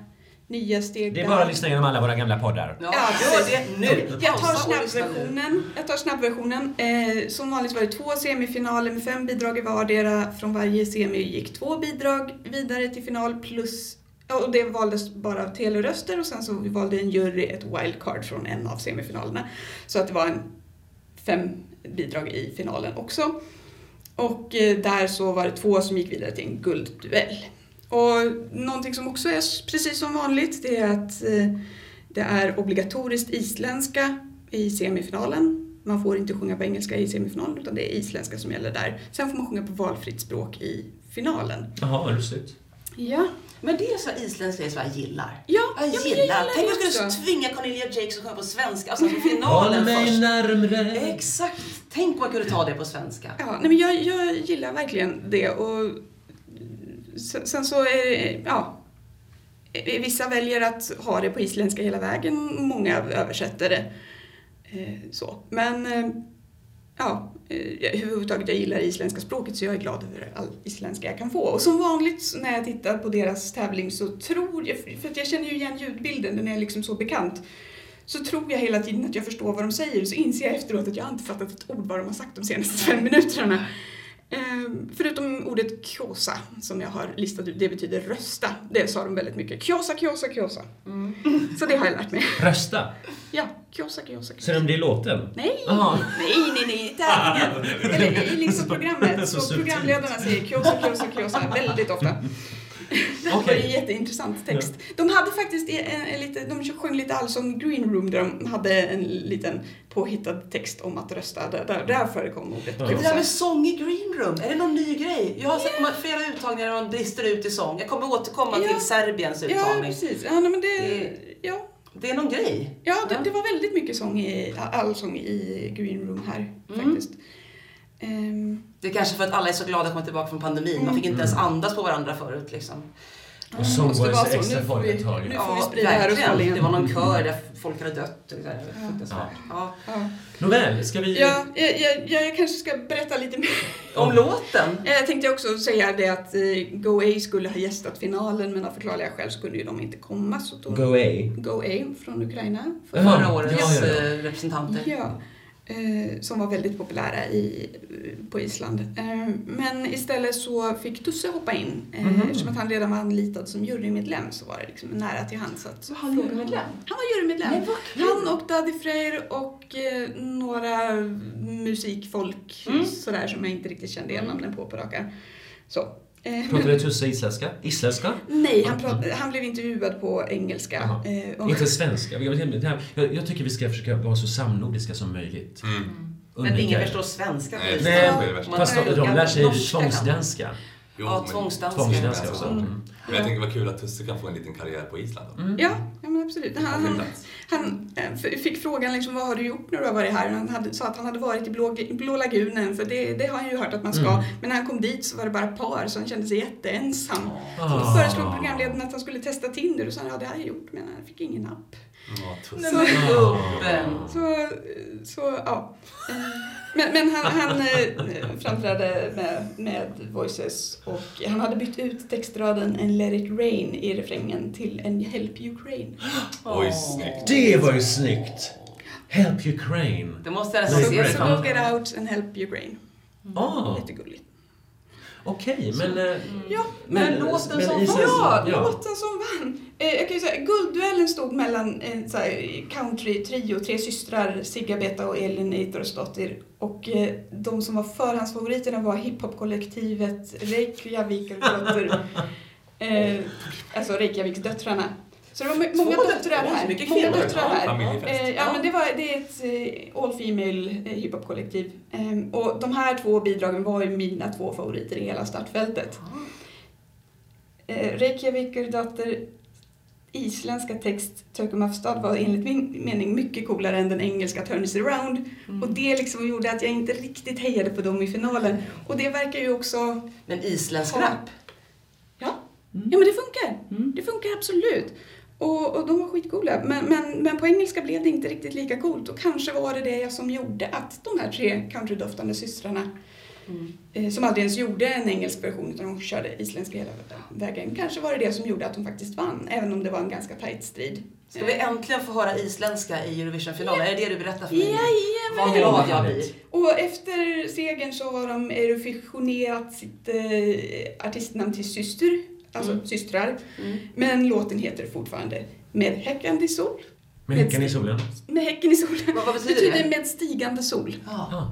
nya steg Det är bara att lyssna igenom alla våra gamla poddar. Ja, Ja, det nu. Jag tar snabbversionen. Jag tar snabbversionen. Eh, som vanligt var det två semifinaler med fem bidrag i vardera. Från varje semi gick två bidrag vidare till final plus ja, och det valdes bara av teleröster och sen så valde en jury ett wildcard från en av semifinalerna. Så att det var en fem bidrag i finalen också. Och eh, där så var det två som gick vidare till en guldduell. Och någonting som också är precis som vanligt det är att eh, det är obligatoriskt isländska i semifinalen. Man får inte sjunga på engelska i semifinalen utan det är isländska som gäller där. Sen får man sjunga på valfritt språk i finalen. Jaha, vad lustigt. Ja, Men det är så isländsk grej som jag gillar. ja, Jag ja, men gillar. Tänk om jag skulle tvinga Cornelia Jakes att sjunga på svenska, alltså på Håll finalen mig först. närmre. Exakt. Tänk om man kunde ta det på svenska. Ja, nej men jag, jag gillar verkligen det och sen, sen så är det, ja, vissa väljer att ha det på isländska hela vägen, många översätter det. Eh, så. Men eh, ja, eh, överhuvudtaget jag gillar det isländska språket så jag är glad över all isländska jag kan få. Och som vanligt när jag tittar på deras tävling så tror jag, för jag känner ju igen ljudbilden, den är liksom så bekant, så tror jag hela tiden att jag förstår vad de säger så inser jag efteråt att jag har inte fattat ett ord vad de har sagt de senaste fem minuterna. Ehm, förutom ordet kjosa som jag har listat ut, det betyder rösta. Det sa de väldigt mycket. Kjosa, kjosa, kjosa. Så det har jag lärt mig. Rösta. Ja, kjosa, kjosa, Säger kjosa. de det i låten? Nej, nej, nej, nej, tävlingen. Eller i liksom programmet. Så programledarna säger kjosa, kjosa, kjosa väldigt ofta. Det var en jätteintressant text. De hade faktiskt en, en lite, de sjöng lite allsång i Green Room där de hade en liten påhittad text om att rösta. Där, där, där förekom ordet Ja. Det där med sång i green room, är det någon ny grej? Jag har sett yeah. flera uttagningar där de brister ut i sång. Jag kommer återkomma Ja. till Serbiens Ja, uttagning. precis. Ja, nej, men det, Det- ja. Det är någon grej. Ja, det, det var väldigt mycket sång i, allsång i Green Room här Mm. faktiskt. Ehm, Det är kanske för att alla är så glada att komma tillbaka från pandemin. Man fick inte ens andas på varandra förut liksom. Och måste sång var vara så så. extra farligt ett tag. nu- får vi Ja, här verkligen. Det var någon kör där folk hade dött. och det där. Fruktansvärt. Ja. ja. Nåväl, ska vi... Ja, jag, jag, jag kanske ska berätta lite mer. Om låten? Jag tänkte också säga det att eh, Go A skulle ha gästat finalen men av förklarliga skäl så kunde ju de inte komma. Så då, Go away. Go A från Ukraina. Jaha, Förra ja, årets ja, ja. eh, representanter. Ja, som var väldigt populära i, eh, på Island. Eh, men istället så fick Tusse hoppa in. Eh, Mhm. Eftersom att han redan var anlitad som jurymedlem så var det liksom nära till hands att Var han jurymedlem? Han var jurymedlem. Kul! Han och Daddy Freyr och eh, några musikfolk Mm. sådär som jag inte riktigt kände igen namnen på på rak arm. Så. Eh, Pratade Tusse isländska? Isländska? Nej, han, prat, han blev intervjuad på engelska. Eh, och, Inte svenska. Jag, jag, tycker vi ska försöka vara så samnordiska som möjligt. Mm. Men ingen förstår svenska Nej. Nej, det är det värsta. Man Fast de, lär sig tvångsdanska. Jo, Ja, men- tvångsdanska. Tvångsdanska också. Mm. Men jag tänker vad kul att Tusse kan få en liten karriär på Island. Mm. ja, men absolut. Han, han, han eh, fick frågan liksom, vad har du gjort när du har varit här? Han hade, sa att han hade varit i Blå, Blå lagunen, för det, det har han ju hört att man ska. Mm. Men när han kom dit så var det bara par, så han kände sig jätteensam. Så Ah. föreslog programledaren att han skulle testa Tinder och sa ja det har jag gjort men han fick ingen. Nej men gubben. Så, så ja. Men, men han, han eh, framträdde med, med Voices och han hade bytt ut textraden en Let it rain i refrängen till en Help Ukraine. Oj, snyggt. Det var ju snyggt! Help Ukraine. Det måste jag nästan Så, se. så Ja. go get out and help Ukraine. Ah, Jättegulligt. Okej, men... eh, Ja, Men låten som Islands- Ja, ja. låten som vann. Eh, jag kan ju säga, guldduellen stod mellan en så här, country-trio, tre systrar, Sigga Beta och Elin Eitorsdottir. Och eh, de som var förhandsfavoriterna var hiphop-kollektivet Reykjavikdötter. eh, alltså Reykjaviksdöttrarna. Så det var många Två döttrar här. många döttrar här. Familjefest. Eh, ja, men det, var, det är ett eh, all female eh, hiphop-kollektiv. Eh, och de här två bidragen var ju mina två favoriter i hela startfältet. Eh, Reykjaviker dotter isländska text Turkum of Stad var enligt min mening mycket coolare än den engelska Turn It Around. Och det liksom gjorde att jag inte riktigt hejade på dem i finalen. Och det verkar ju också... Men isländsk Ja. rap? Ja, ja men det funkar. Det funkar absolut. Och, och de var skitcoola. Men, men, men på engelska blev det inte riktigt lika coolt. Och kanske var det det som gjorde att de här tre countrydoftande systrarna eh, som aldrig ens gjorde en engelsk version utan de körde isländska hela vägen. Kanske var det det som gjorde att de faktiskt vann, även om det var en ganska tajt strid. Ska vi äntligen få höra isländska i Eurovisionfinalen? Är det det du berättar för mig? Jajamän! Vad glad jag blir. Och efter segern så har de eurovisionerat sitt eh, artistnamn till syster, alltså systrar. Mm. Men låten heter fortfarande Med häckande sol. Med häcken i solen. Med häcken i solen. Vad- vad betyder det? med stigande sol. Ja. Ah.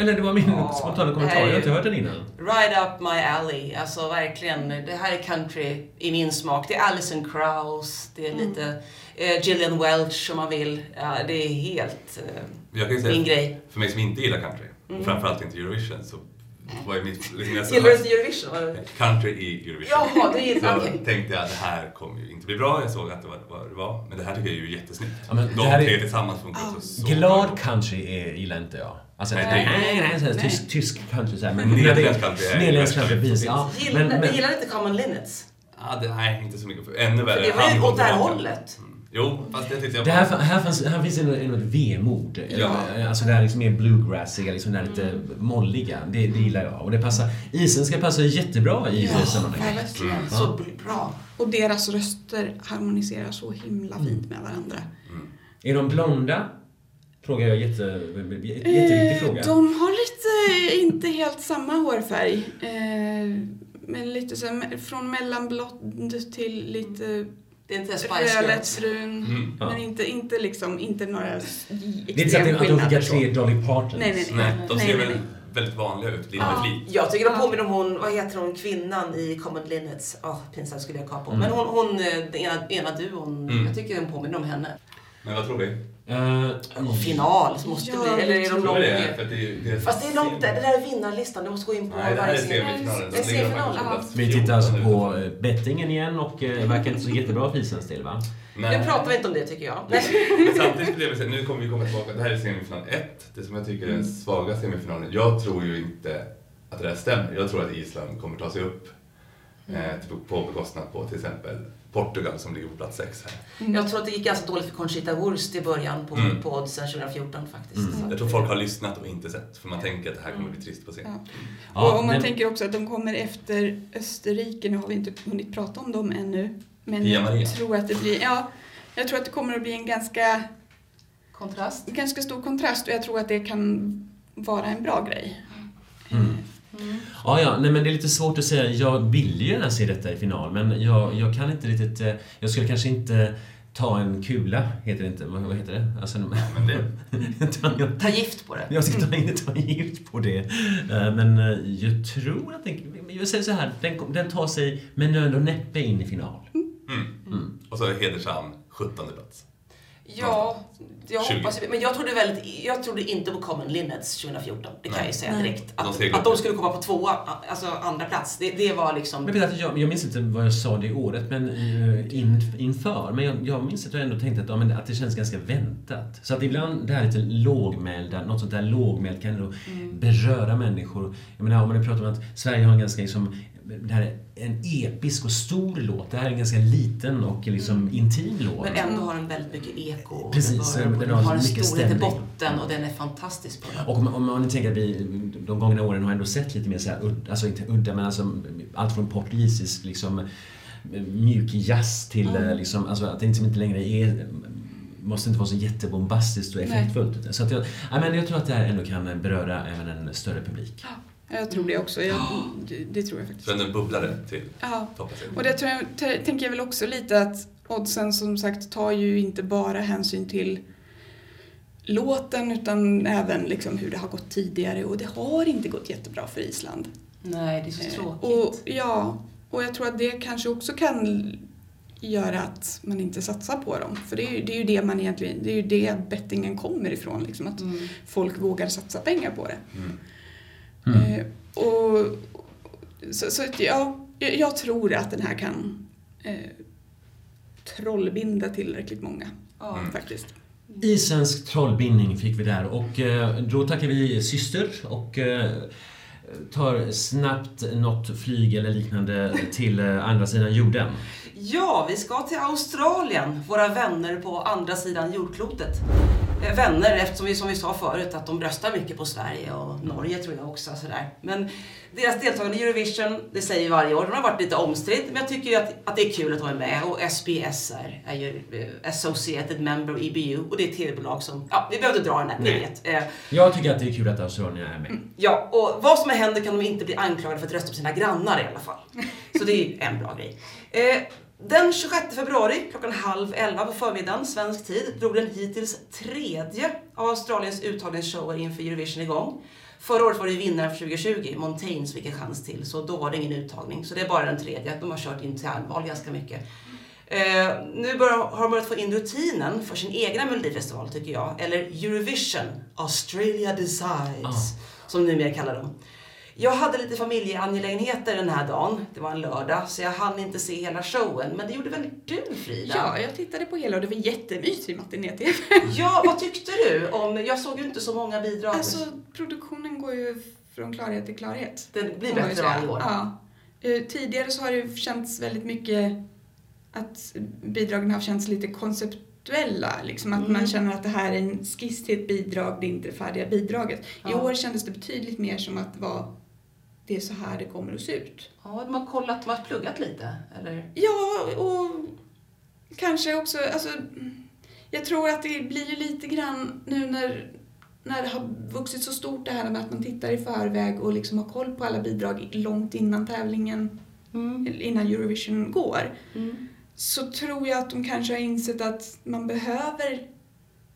Eller det var min Ja, spontana kommentar. Jag har inte hört den innan. Right up my alley. Alltså verkligen, det här är country i min smak. Det är Alison Krauss, det är lite eh, Gillian Welch om man vill. Ja, det är helt eh, Jag kan säga, min grej. för mig som inte gillar country, Mm. framförallt inte Eurovision, så var ju mitt... Liksom jag Gillar du inte Eurovision? Var Country i Eurovision. Jaha, det är Så okej. tänkte jag att det här kommer ju inte bli bra. Jag såg att det var vad det var. Men det här tycker jag är ju jättesnyggt. Ja, De det här tre är- tillsammans funkar också så Glad bra. country är, gillar inte jag. Alltså, Nej, nej, nej, nej, här, Nej. tysk, tysk country så här. Men Nederländsk country Nederländsk country, precis. Ja. Gillar, Men, men, men, gillar inte Common Linnets? Ja, det, nej, inte så mycket. För ännu För värre. det var ju han åt det här hållet. Mm. Jo, fast det tyckte jag det här, här, fanns, här finns det något, något vemod. Ja. Alltså det här liksom mer bluegrassiga, liksom det här lite molliga. Det, det gillar jag. Och det passar, isen ska passa jättebra i det sammanhanget. Mm. Så br- bra. Och deras röster harmoniserar så himla fint med varandra. Är de blonda? Frågar jag jätte, jätteviktig Eh, fråga. De har lite, inte helt samma hårfärg. Eh, men lite så från mellanblond till lite Det är inte Spice Girls. rödlättsbrun. Mm. Ja. Men inte, inte liksom, inte några Det är inte så att, de- att de så. tre Dolly Partons. Nej, nej, Nej, de Nej, ser nej, väl nej. väldigt vanliga ut, lite Ja, flit. jag tycker de påminner om hon, vad heter hon, kvinnan i Common Linnets? Ja, pinsamt skulle jag komma på. Men hon, hon eh, den ena, ena duon, Mm. jag tycker de påminner om henne. Men vad tror vi? Och final så måste Ja, det bli, eller är de långt det? För det, det Fast det är långt, det där är vinnarlistan, du måste gå in på Nej, det varje serie. semifinalen. Det är semifinal, vi tittar alltså 14 på eh, bettingen igen och eh, verkar inte så jättebra för isens del va? Nej. Nu pratar vi inte om det tycker jag. Nej. Men samtidigt skulle jag vilja säga, nu kommer vi komma tillbaka, det här är semifinal 1, det som jag tycker är den svaga semifinalen. Jag tror ju inte att det där stämmer. Jag tror att Island kommer ta sig upp till- på bekostnad på till exempel Portugal som ligger på plats 6 här. Jag tror att det gick ganska dåligt för Conchita Wurst i början på, Mm. på oddsen 2014 faktiskt. Mm. Jag tror folk har lyssnat och inte sett, för man tänker att det här kommer bli trist på scen. Ja. Ja, och om man men- tänker också att de kommer efter Österrike, nu har vi inte hunnit prata om dem ännu. Men Pia Maria. jag tror att det blir, ja, jag tror att det kommer att bli en ganska, Kontrast. ganska stor kontrast och jag tror att det kan vara en bra grej. Mm. Ja, ja, nej men det är lite svårt att säga. Jag vill ju gärna se detta i final, men jag, jag kan inte riktigt... eh, Jag skulle kanske inte ta en kula, heter det inte. Vad, vad heter det? Alltså, Men det, ta- jag, Ta gift på det. jag ska ta, inte ta gift på det. Eh, Men eh, jag tror att den... Jag säger så här, den, den tar sig med nöd och näppe in i final. mm. Och så hedersam 17 plats. Ja, jag 20. hoppas Men jag trodde, väldigt, jag trodde inte på Common Linnets 2014. Det kan jag ju säga Nej. direkt. De Att, seglade att de skulle komma på tvåa, alltså andra plats. Det, det var liksom... Men du, jag, jag minns inte vad jag sa det året men, eh, in, inför, men jag, jag minns att jag ändå tänkte att, ja, men att det känns ganska väntat. Så att ibland det här lite lågmälda, något sånt där lågmält kan ändå beröra människor. Jag menar om man pratar om att Sverige har en ganska liksom, det här är en episk och stor låt. Det här är en ganska liten och liksom intim låt. Men ändå har den väldigt mycket eko. Precis, den, den den har har en mycket storhet i botten och den är fantastisk på den. Och om, om man tänker att vi de gångna åren har ändå sett lite mer så här, alltså inte udda men alltså allt från portugisisk liksom mjuk jazz till eh, liksom, alltså att det inte, inte längre är måste inte vara så jättebombastiskt och Nej. effektfullt. Så att jag, ja, men jag tror att det här ändå kan beröra även en större publik. Jag tror det också. Jag, det, det tror jag faktiskt. Så den bubblade till Ja. Och det tror jag, tänker jag väl också lite att oddsen som sagt tar ju inte bara hänsyn till låten utan även liksom hur det har gått tidigare och det har inte gått jättebra för Island. Nej, det är så Eh, tråkigt. Och, ja, och jag tror att det kanske också kan göra att man inte satsar på dem. För det är ju det, är ju det man egentligen, det är ju det bettingen kommer ifrån, liksom, att Mm. folk vågar satsa pengar på det. Mm. Eh, och, så, så att, ja, jag, tror att den här kan eh, trollbinda tillräckligt många Ja. faktiskt. Isländsk trollbindning fick vi där och eh, då tackar vi syster och eh, tar snabbt något flyg eller liknande till eh, andra sidan jorden. Ja, vi ska till Australien, våra vänner på andra sidan jordklotet. Eh, Vänner eftersom vi, som vi sa förut, att de bröstar mycket på Sverige och Norge tror jag också. Sådär. Men deras deltagande i Eurovision, det säger vi varje år, den har varit lite omstridd. Men jag tycker ju att, att det är kul att de är med och SBS är, är ju eh, Associated Member EBU och det är ett tv-bolag som, ja vi behöver inte dra den här, ni vet. Eh, Jag tycker att det är kul att Australien är med. Ja, och vad som än händer kan de inte bli anklagade för att rösta på sina grannar i alla fall. Så det är en bra grej. Den 26 februari klockan halv elva på förmiddagen svensk tid drog den hittills tredje av Australiens uttagningsshower inför Eurovision igång. Förra året var det vinnaren för 2020, Montaigne, fick en chans till, så då var det ingen uttagning. Så det är bara den tredje. De har kört internval ganska mycket. Eh, nu börjar, har de börjat få in rutinen för sin egna melodifestival tycker jag. Eller Eurovision Australia Decides, Ah. som numera kallar dem. Jag hade lite familjeangelägenheter den här dagen. Det var en lördag, så jag hann inte se hela showen. Men det gjorde väl du Frida? Ja, jag tittade på hela och det var jättemysig matiné-tv. Ja, vad tyckte du om... Jag såg ju inte så många bidrag. Alltså, produktionen går ju från klarhet till klarhet. det blir bättre varje år. Ja. Eh, Tidigare så har det känts väldigt mycket att bidragen har känts lite konceptuella. Liksom att Mm. man känner att det här är en skiss till ett bidrag, det är inte det färdiga bidraget. I Ja. år kändes det betydligt mer som att det var det är så här det kommer att se ut. Ja, de har kollat, de har pluggat lite, eller? Ja, och kanske också, alltså, jag tror att det blir ju lite grann nu när, när det har vuxit så stort det här med att man tittar i förväg och liksom har koll på alla bidrag långt innan tävlingen, innan Eurovision går, Mm. så tror jag att de kanske har insett att man behöver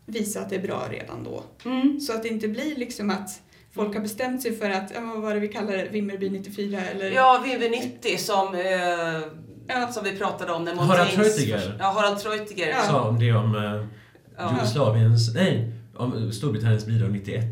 visa att det är bra redan då. Mm. Så att det inte blir liksom att folk har bestämt sig för att, vad var det vi kallar det, Vimmerby 94 eller? Ja, VV90 som, eh, Ja. som vi pratade om när Harald Montaignes- Treutiger. Ja, Harald Treutiger. Ja. Sa om det om eh, Ja. Jugoslaviens, nej, om Storbritanniens bidrag 91.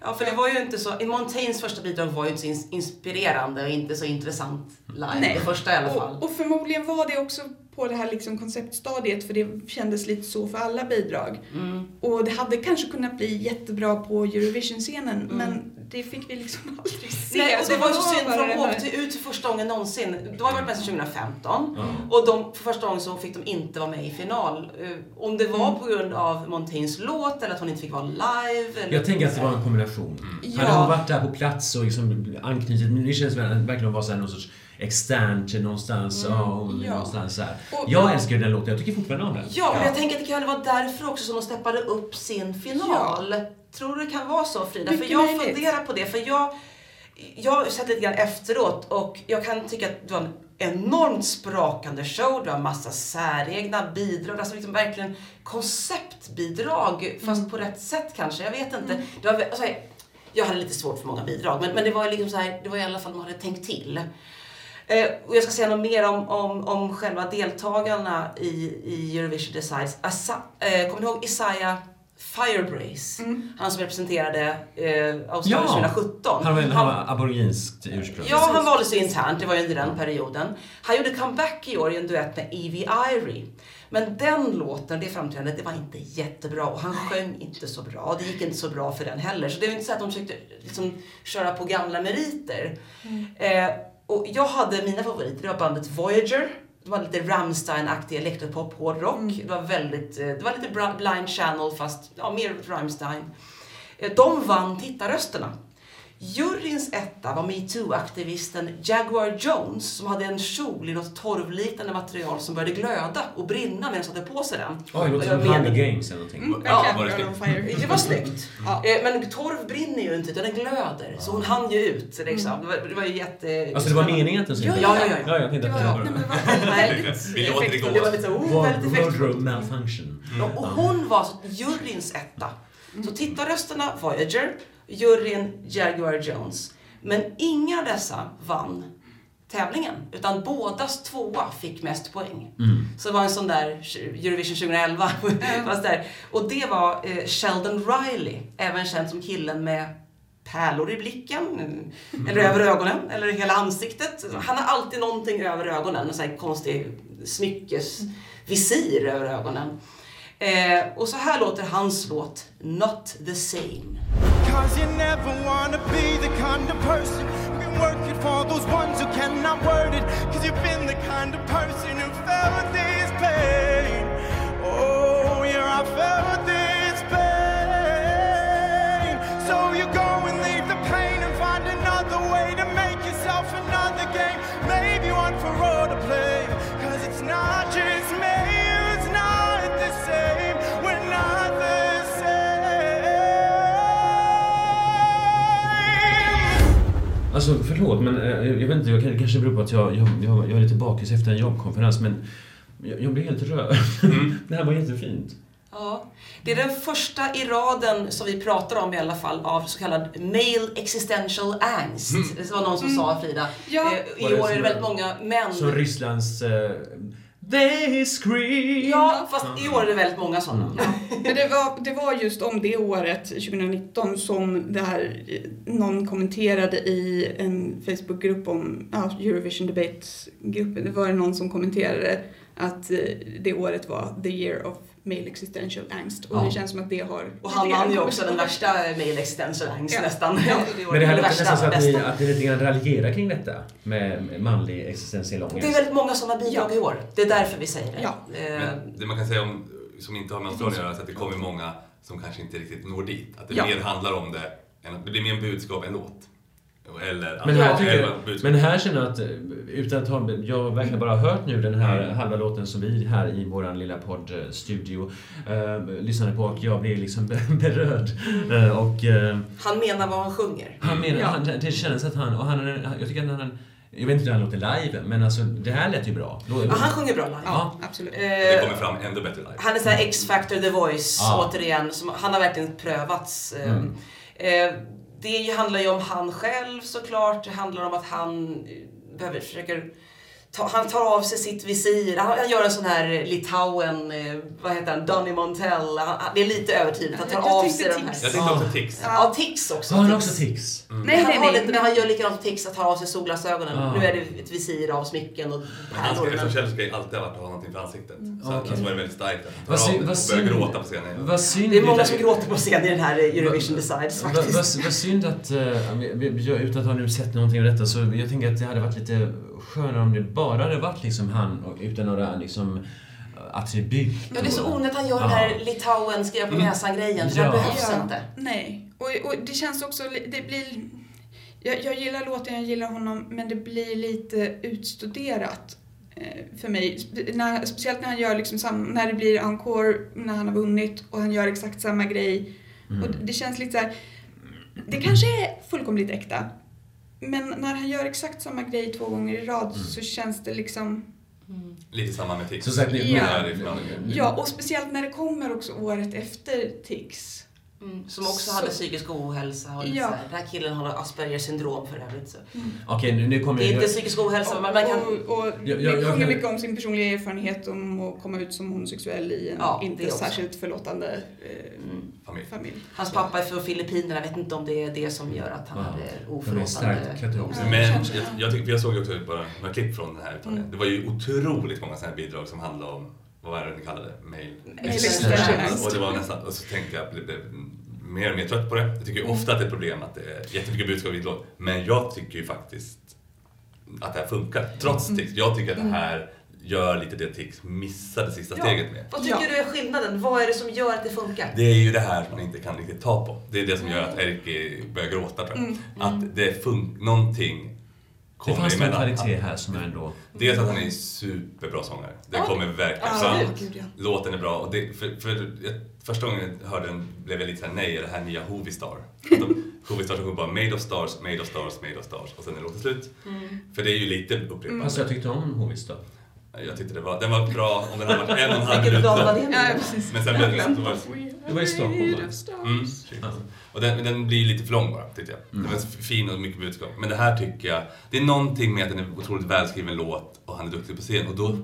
Ja, för det var ju inte så... i Montaignes första bidrag var ju inte så ins- inspirerande och inte så intressant live. Nej. Det första i alla fall. Och, och förmodligen var det också på det här liksom konceptstadiet för det kändes lite så för alla bidrag. Mm. Och det hade kanske kunnat bli jättebra på Eurovision-scenen Mm. men det fick vi liksom aldrig se. Nej, och det var så synd för de åkte ut för första gången någonsin. De har varit med sedan 2015. Ja. Och de, för första gången så fick de inte vara med i final. Eh, Om det var på grund av Montaignes låt eller att hon inte fick vara live. Eller Jag tänker att det var en kombination. Ja. Hade hon varit där på plats och liksom anknutit, det känns verkligen att vara så här någon sorts externt någonstans, ja, hon är ja. någonstans här. Och- Jag älskar ju den låten, jag tycker fortfarande om den. Ja, men jag tänker att det kan vara därför också som de steppade upp sin final. Tror du det kan vara så Frida? Mycket för jag möjligt. funderar på det. För jag, jag har sett lite grann efteråt och jag kan tycka att det var en enormt sprakande show. Det var massa säregna bidrag. Alltså liksom verkligen konceptbidrag fast på rätt sätt kanske. Jag vet inte. Det var, alltså, jag hade lite svårt för många bidrag men, men det var liksom så här, det var i alla fall man hade tänkt till. Eh, och jag ska säga något mer om, om, om själva deltagarna i, i Eurovision. Asa, eh, kommer ni ihåg Isaiah Firebrace? Han som representerade eh, Australien Ja. 2017. Han var, han var aboriginskt ursprung. Ja, han valdes ju internt, det var ju under den perioden. Han gjorde comeback i år i en duett med Evie Irie. Men den låten, det framträdandet, det var inte jättebra och han sjöng inte så bra. Det gick inte så bra för den heller. Så det var inte så att de försökte liksom, köra på gamla meriter. Eh, och jag hade mina favoriter, det var bandet Voyager. De hade lite Rammstein-aktig elektropop, hårdrock. Det var väldigt, eh, det var lite Blind Channel fast ja, mer Rammstein. Eh, De vann tittarrösterna. Juryns etta var metoo-aktivisten Jaguar Jones som hade en kjol i något torvliknande material som började glöda och brinna medan han hade på sig den. Oj, det låter Jag som Hunger Games eller någonting. Mm, Ja, verkligen. var det fire. Det var snyggt. Ja. Eh, Men torv brinner ju inte utan den glöder. Så hon hann ju ut liksom. Det, var, det var ju jätte... Alltså det var meningen att den skulle Ja, ja, ja. ja jag tänkte Det att var, det nej, men var... det var väldigt Vi låter det effektfullt. gå. Det var lite, oh, väldigt effektfullt. Wardrobe malfunction. Ja, och hon var juryns etta. Så tittarrösterna Voyager, juryn Jaguar Jones. Men ingen av dessa vann tävlingen, utan bådas tvåa fick mest poäng. Så det var en sån där Eurovision 2011. fast där. Och det var eh, Sheldon Riley, även känd som killen med pärlor i blicken, eller över ögonen, eller hela ansiktet. Han har alltid någonting över ögonen, en sån här konstig smyckesvisir över ögonen. Eh, och så här låter hans låt Not the same. Cause you never wanna be the kind of person who can work it for those ones who cannot word it. Cause you've been the kind of person who felt this pain. Oh, yeah, I felt this pain. So you go and leave the pain and find another way to make yourself another game. Maybe one for all to play. Cause it's not Alltså förlåt, men eh, jag vet inte, jag, det kanske beror på att jag, jag, jag, jag är lite bakis efter en jobbkonferens, men jag, jag blir helt rörd. det här var jättefint. Ja, det är den första i raden som vi pratar om i alla fall av så kallad male existential angst. Det var någon som sa Frida. Ja. Eh, Var I år är det väldigt många män. Som Rysslands... Uh, they scream! Ja, fast i år är det väldigt många sådana. Men det var, det var just om det året, 2019, som det här, någon kommenterade i en Facebookgrupp om ja, Eurovision Debate-gruppen. Det var någon som kommenterade att eh, det året var the year of male existential angst. Och Ja. det känns som att det har... Och han vann ju också den värsta male existential angst Ja. nästan. Ja. Det Men det här låter nästan så att ni, att ni lite grann raljerar kring detta med manlig existentiell ångest. Det är väldigt många sådana bidrag Ja. i år. Det är därför vi säger det. Ja. Eh, Men det man kan säga om, som inte har med Australien att göra, att det kommer många som kanske inte riktigt når dit. Att det Ja. mer handlar om det, än att det blir mer en budskap än låt. Eller, Men här, tycker jag, men här känner jag att, eh, utan att ha, jag har verkligen bara hört nu den här Mm. halva låten som vi här i vår lilla poddstudio eh, lyssnade på och jag blev liksom berörd. Eh, och eh, han menar vad han sjunger. han menar, Ja. han, det känns att han, och han, jag tycker att han, jag vet inte hur han låter live, men alltså det här lät ju bra. Ja, han sjunger bra live. Ja, absolut. det kommer fram ännu bättre live. Han är såhär X-Factor, The Voice, Ja. återigen. Som, han har verkligen prövats. Eh, Mm. Eh, det handlar ju om han själv såklart. Det handlar om att han eh, behöver, försöker ta, han tar av sig sitt visir. Han, han gör en sån här Litauen, eh, vad heter han, Donny Montell. Han, han- det är lite överdrivet. Han tar Jag av sig de här. Jag tänkte också tics. Ja, tics också. Har han också tics? Nej, han nej, har nej. lite, men han gör likadant tics, att ta av sig solglasögonen. Ah. Nu är det ett visir av smycken och pärlor. eftersom Kjells grej alltid har varit att ha någonting för ansiktet. Så Okej. okay. så var det väldigt starkt han Vad tar av det vad och börjar gråta på scenen. Vad synd Det är många som gråter på scen i den här eh, Eurovision Decides Vad faktiskt. vad- vad synd att, eh, utan att ha nu sett någonting av detta, så jag tänker att det hade varit lite skönare om det bara hade varit liksom han och utan några liksom attribut. Ja, det är så onödigt att han gör den här Litauen skriva på näsan-grejen. Det där Ja. behövs Ja, inte. Nej, och, och det känns också, det blir... Jag, jag gillar låten, jag gillar honom, men det blir lite utstuderat eh, för mig. När, speciellt när han gör liksom sam, när det blir encore, när han har vunnit och han gör exakt samma grej. Mm. Och det- det känns lite så här, det kanske är fullkomligt äkta. Men när han gör exakt samma grej två gånger i rad så känns det liksom... Lite samma med. Så ni- Ja. Ja, och speciellt när det kommer också året efter Tix. Mm, som också Så- hade psykisk ohälsa. Och Ja. så här, den här killen har Aspergers syndrom för övrigt. Så. Okej, nu, nu kommer Det är jag... inte psykisk ohälsa, men man kan... Och, och Jag- jag- jag mycket om sin personliga erfarenhet om att komma ut som homosexuell i en Ja, inte särskilt förlåtande eh, Mm. familj. familj. Hans pappa är från Filippinerna, jag vet inte om det är det som gör att han Ja, hade oförlåtande... Ja. Men jag, jag, tycker, jag såg ju också bara några klipp från den här uttalningen. Mm. Det var ju otroligt många sådana här bidrag som handlade om, vad var det ni kallade det? Mail. angst. Och det var nästan, och så tänkte jag, blev, blev mer och mer trött på det. Jag tycker ju ofta att det är ett problem att det är jättemycket budskap i ett låt. Men jag tycker ju faktiskt att det här funkar, trots Mm. text. Jag tycker att det här gör lite det Tix missade sista Ja. steget med. Vad tycker Ja. du är skillnaden? Vad är det som gör att det funkar? Det är ju det här som man inte kan riktigt ta på. Det är det som gör att Erki börjar gråta tror jag. Att det fun- någonting Det fanns emellan. kvalitet här som är ändå... Dels att han är en superbra sångare. Det kommer verkligen fram. Låten är bra. Och det, för, för jag, första gången jag hörde den blev jag lite såhär, nej, är det här nya Hovistar? Hovistar som sjunger bara Made of Stars, Made of Stars, Made of Stars och sen är låten slut. För det är ju lite upprepande. Alltså jag tyckte om Hovis då. Jag tyckte det var, den var bra om den hade varit en och en halv minut. Men sen blev det, det var, Det var i Stockholm mm, och den, den blir lite för lång bara, tyckte jag. Den var fin och mycket budskap. Men det här tycker jag, det är någonting med att den är otroligt välskriven låt och han är duktig på scen och då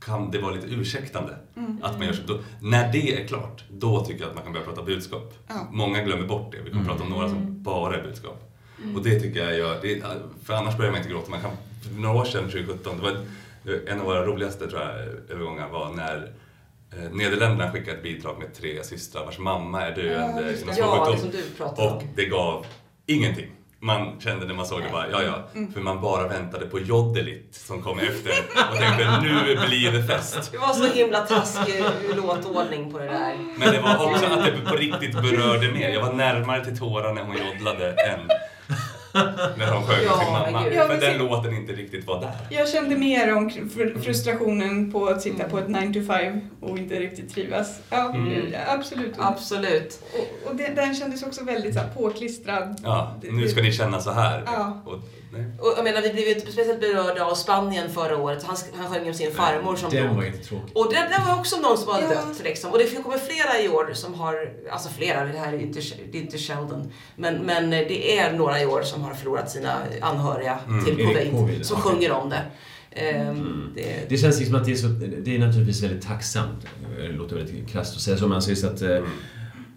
kan det vara lite ursäktande att man gör så. Då, när det är klart, då tycker jag att man kan börja prata budskap. Ja. Många glömmer bort det. Vi kommer prata om några som bara är budskap. Och det tycker jag gör, det, för annars börjar man inte gråta. Man kan, för några år sedan, 2017, det var en av våra roligaste tror jag, övergångar var när eh, Nederländerna skickade ett bidrag med tre systrar vars mamma är döende någon svår Ja, det som du pratade Och om. det gav ingenting. Man kände när man såg det bara, ja ja, för man bara väntade på Jodelit som kom efter och tänkte nu blir det fest. Det var så himla taskig låtordning på det där. Men det var också att det på riktigt berörde mer. Jag var närmare till tårar när hon joddlade än när hon sjöng Ja, sin mamma. men gud. Ja, För men den låten inte riktigt var där. Jag kände mer om fr- frustrationen på att sitta på ett 9 to 5 och inte riktigt trivas. Ja, Mm. ja, absolut. Absolut. Och, och det, den kändes också väldigt så här, påklistrad. Ja, nu ska ni känna så här. Ja. Och, nej. Och jag menar, vi blev ju inte speciellt berörda av Spanien förra året. Han, han sjöng om sin farmor som Den dog. var inte tråkig. Och det, det var också någon som har Ja. dött liksom. Och det kommer flera i år som har, alltså flera, det här är inte, det är inte Sheldon. Men, men det är några i år som har förlorat sina anhöriga Mm. till covid, covid? som Okej. sjunger om det. Ehm, det Det känns liksom att det är, så, det är naturligtvis väldigt tacksamt. Det låter väldigt krasst att säga så, men alltså just att... eh,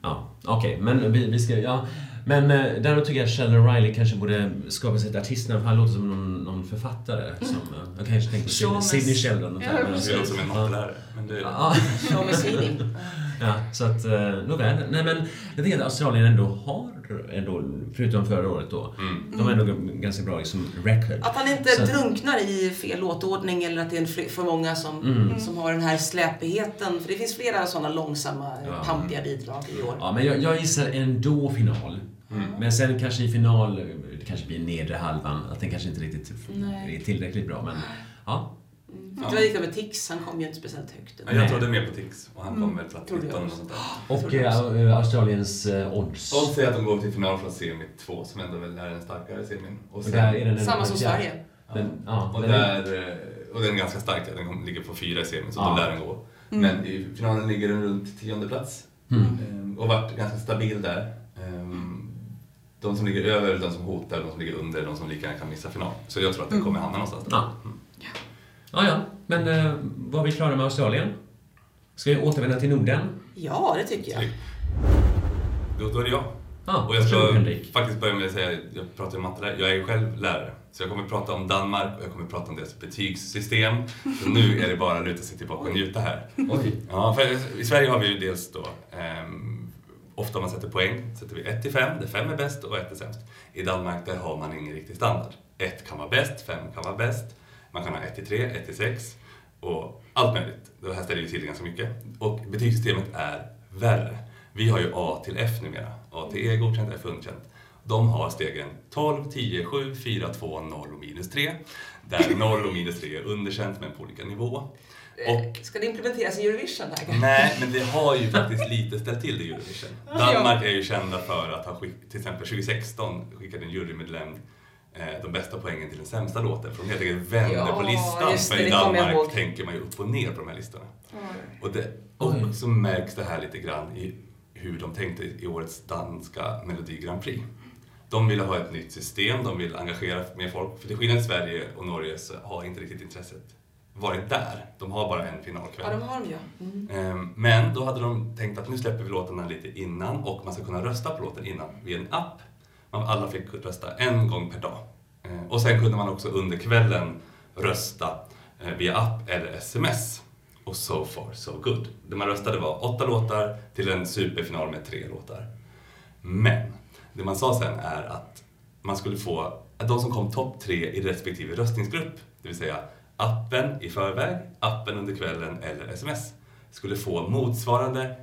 Ja, okej, men vi, vi ska... Ja. Men eh, däremot tycker jag att Sheldon Riley kanske borde skapa sig ett artistnamn, för han låter som någon, någon författare. Som, eh, jag kanske tänkte på Sidney, Sidney Sheldon. och Ja, men Det låter som en mattelärare. Men det, Ja, Sean Messini. ja, så att, eh, nåväl. Nej men, jag tänker att Australien ändå har, ändå, förutom förra året då, Mm. de har ändå ganska bra liksom, record. Att han inte Så drunknar i fel låtordning eller att det är för många som, Mm. som har den här släpigheten. För det finns flera sådana långsamma, Ja. pampiga bidrag i år. Ja, men jag, jag gissar ändå final. Men sen kanske i final, det kanske blir nedre halvan, att den kanske inte riktigt Nej. är tillräckligt bra. Men ja, Mm. Det var lika med Tix, han kom ju inte speciellt högt. Ja, jag trodde mer på Tix och han kom väl plats Trodde 19 jag och sånt där. och eh, Australiens eh, odds. Odds säger att de går till final från semi 2 som ändå väl är den starkare semin. Och, Och sen, är den en- Samma som Sverige. Den, ja, och, den är- där, eh, och den är ganska stark, ja. den ligger på fyra i semin så Ja. då lär den gå. Men i finalen ligger den runt tionde plats. Mm. Ehm, Och varit ganska stabil där. Ehm, De som ligger över, de som hotar, de som ligger under, de som lika gärna kan missa final. Så jag tror att den kommer hamna någonstans där. Ja. Ja, ja. Men eh, var vi klara med Australien? Ska vi återvända till Norden? Ja, det tycker jag. Då, då är det jag. Ja, Och jag ska faktiskt börja med att säga, jag pratar ju matte där, jag är själv lärare. Så jag kommer prata om Danmark och jag kommer prata om deras betygssystem. Så nu är det bara att luta sig tillbaka och njuta här. Oj. Ja, för i Sverige har vi ju dels då, ehm, ofta man sätter poäng, sätter vi 1 till 5, där 5 är bäst och 1 är sämst. I Danmark där har man ingen riktig standard. 1 kan vara bäst, 5 kan vara bäst, man kan ha 1 till 3, 1 till 6 och allt möjligt. Det här ställer ju till ganska mycket. Och betygssystemet är värre. Vi har ju A till F numera. A till E är godkänt, F är underkänt. De har stegen 12, 10, 7, 4, 2, 0 och minus 3. Där 0 och minus 3 är underkänt men på olika nivå. Och Ska det implementeras i Eurovision här? Nej, men det har ju faktiskt lite ställt till det i Eurovision. Danmark är ju kända för att ha skick, till exempel 2016 skickade en jurymedlem eh, de bästa poängen till den sämsta låten. För de helt enkelt vände Ja, på listan. för i Danmark tänker man ju upp och ner på de här listorna. Och, det, och så märks det här lite grann i hur de tänkte i årets danska Melodi Grand Prix. De ville ha ett nytt system, de vill engagera mer folk. För till skillnad i Sverige och Norge så har inte riktigt intresset varit där. De har bara en finalkväll. Ja, de har de ju. Mm. Ehm, Men då hade de tänkt att nu släpper vi låtarna lite innan och man ska kunna rösta på låten innan via en app. Man alla fick rösta en gång per dag. Ehm, Och sen kunde man också under kvällen rösta eh, via app eller sms. Och so far so good. Det man röstade var åtta låtar till en superfinal med tre låtar. Men det man sa sen är att man skulle få att de som kom topp tre i respektive röstningsgrupp, det vill säga appen i förväg, appen under kvällen eller sms skulle få motsvarande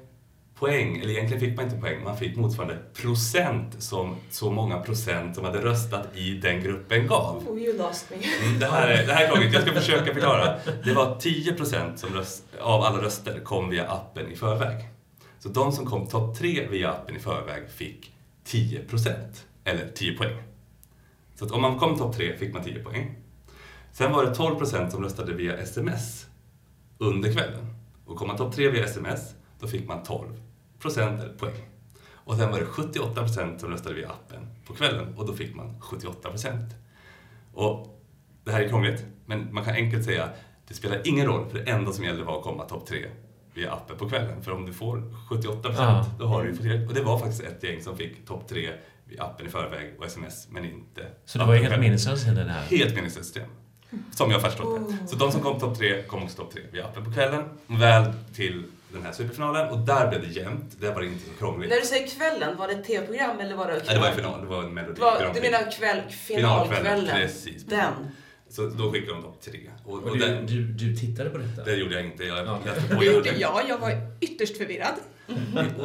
poäng, eller egentligen fick man inte poäng, man fick motsvarande procent som så många procent som hade röstat i den gruppen gav. Oh, you lost me. Mm, Det här är, det här är krångligt, jag ska försöka förklara. Det var 10% som röst, av alla röster kom via appen i förväg. Så de som kom topp tre via appen i förväg fick 10%, eller 10 poäng. Så om man kom topp tre fick man 10 poäng. Sen var det 12% som röstade via sms under kvällen. Och kom man topp tre via sms, då fick man 12% eller poäng. Och sen var det 78% som röstade via appen på kvällen och då fick man 78%. Och det här är krångligt, men man kan enkelt säga det spelar ingen roll, för det enda som gäller var att komma topp tre via appen på kvällen. För om du får 78% Ja. då har du ju fått tillräckligt. Och det var faktiskt ett gäng som fick topp tre via appen i förväg och sms, men inte Så det var ju helt meningslöst. Helt meningslöst system. Som jag förstått det. Så de som kom topp tre kom också topp tre via appen på kvällen. Väl till den här superfinalen och där blev det jämnt. Där var det inte så krångligt. När du säger kvällen, var det ett tv-program eller var det Nej, det var en final, det var en melodi. Det var, du menar kväll, Finalkvällen, finalkvällen? precis. Den. Så då skickade de topp tre. Och, och Och du, den, du, du tittade på detta? det gjorde jag inte. Jag Ja. läste på. Det gjorde jag. Jag var ytterst förvirrad.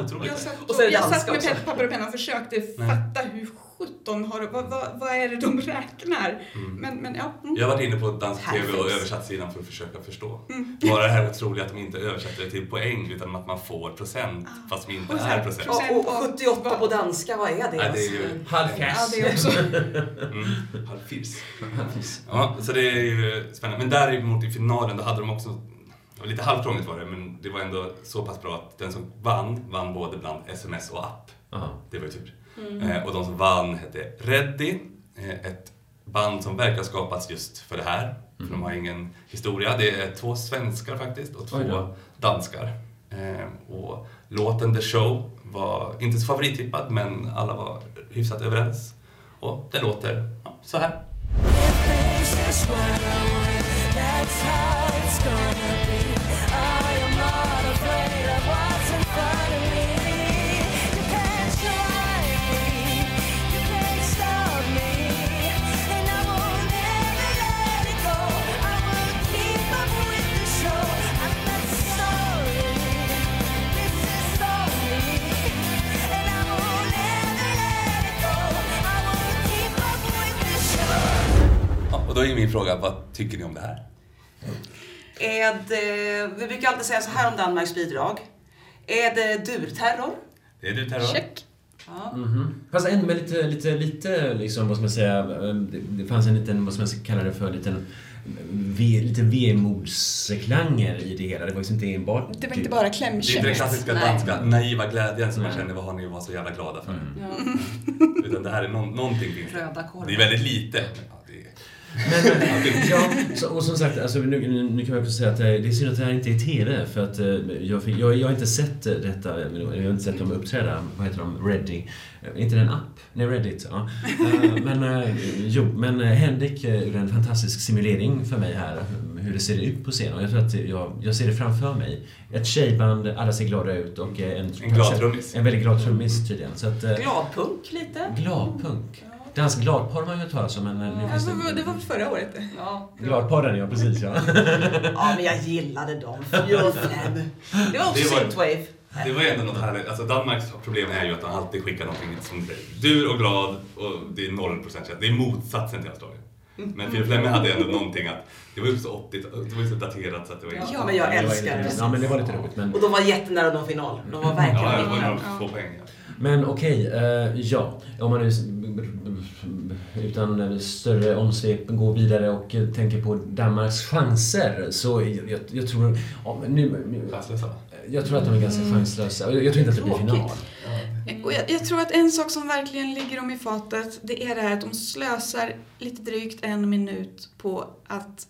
Otroligt. Jag satt, Och jag satt med också. papper och penna och försökte fatta hur sjutton har vad, vad, vad är det de räknar? Men, men ja. Mm. Jag har varit inne på dansk TV och översatt sidan för att försöka förstå. Mm. Bara det här otroliga att de inte översätter det till poäng utan att man får procent fast de inte Och här, är procent. procent. Och, och 78 på danska, vad är det? Nej, det är ju- alltså? Ja, Halvkass. det också. Mm. Halvfirs. Ja, så det är ju spännande. Men däremot i finalen, då hade de också det var lite halvkrångligt var det, men det var ändå så pass bra att den som vann, vann både bland sms och app. Ja. Det var ju tur. Eh, och de som vann hette Reddy, eh, ett band som verkar ha skapats just för det här. För de har ingen historia. Det är två svenskar faktiskt och två Oj då. danskar. Eh, och låten The Show var inte så favorittippad, men alla var hyfsat överens. Och det låter ja, så här. Ja, och då är min fråga, vad tycker ni om det här? Är det, vi brukar alltid säga så här om Danmarks bidrag. Är det durterror? Det är du Terror? Check. Ja. Mhm. Fast ändå med lite, lite, lite liksom, vad ska man säga, eh, det, det fanns en liten, vad ska man kalla det för, liten ve, lite vemodsklanger i det hela. Det var liksom inte enbart... Det var inte bara Det är inte den klassiska Nej. danska naiva glädjen som man Nej. känner, vad har ni varit så jävla glada för? Ja. Utan det här är någon, någonting finns det. Röda korvar. Det är väldigt lite. Men Ja, så, och som sagt, alltså, nu, nu- nu kan jag också säga att eh, det är synd att det här inte är TV för att eh, jag, jag, jag har inte sett eh, detta, jag har inte sett dem uppträda, vad heter de, Ready. Inte det en app? Nej, Reddit. Ja. Men, jo, men Henrik gjorde en fantastisk simulering för mig här, hur det ser ut på scenen. Och jag tror att jag, jag ser det framför mig. Ett tjejband, alla ser glada ut och en, En glad trummis. En väldigt glad trummis tydligen. Så att, eh, Gladpunk lite. Gladpunk. Dansk gladporr har man ju hört talas om, men nu Ja, finns det var- det... det var förra året. Ja. Gladporren, ja precis ja. ja, men jag gillade dem. Det var också synthwave. det var ändå något härligt. Alltså Danmarks problem är ju att de alltid skickar någonting som är dur och glad och det är 0% känslor. Det är motsatsen till Australien. Men Filip Flemme hade ändå någonting att det var ju så 80 det var ju så daterat så att det var ju... Ja, men jag älskar det. Ja, men det var lite roligt. Men, Och de var jättenära att nå final. De var verkligen Ja, det ja, var Ja. några få poäng. Ja. men okej, eh, ja. Om man nu utan större omsvep går vidare och eh, tänker på Danmarks chanser så jag, jag, tror... Ja, nu, nu, Chanslösa. jag tror att de är ganska chanslösa. Jag, jag tror inte att det blir final. Och jag, jag tror att en sak som verkligen ligger dem i fatet, det är det här att de slösar lite drygt en minut på att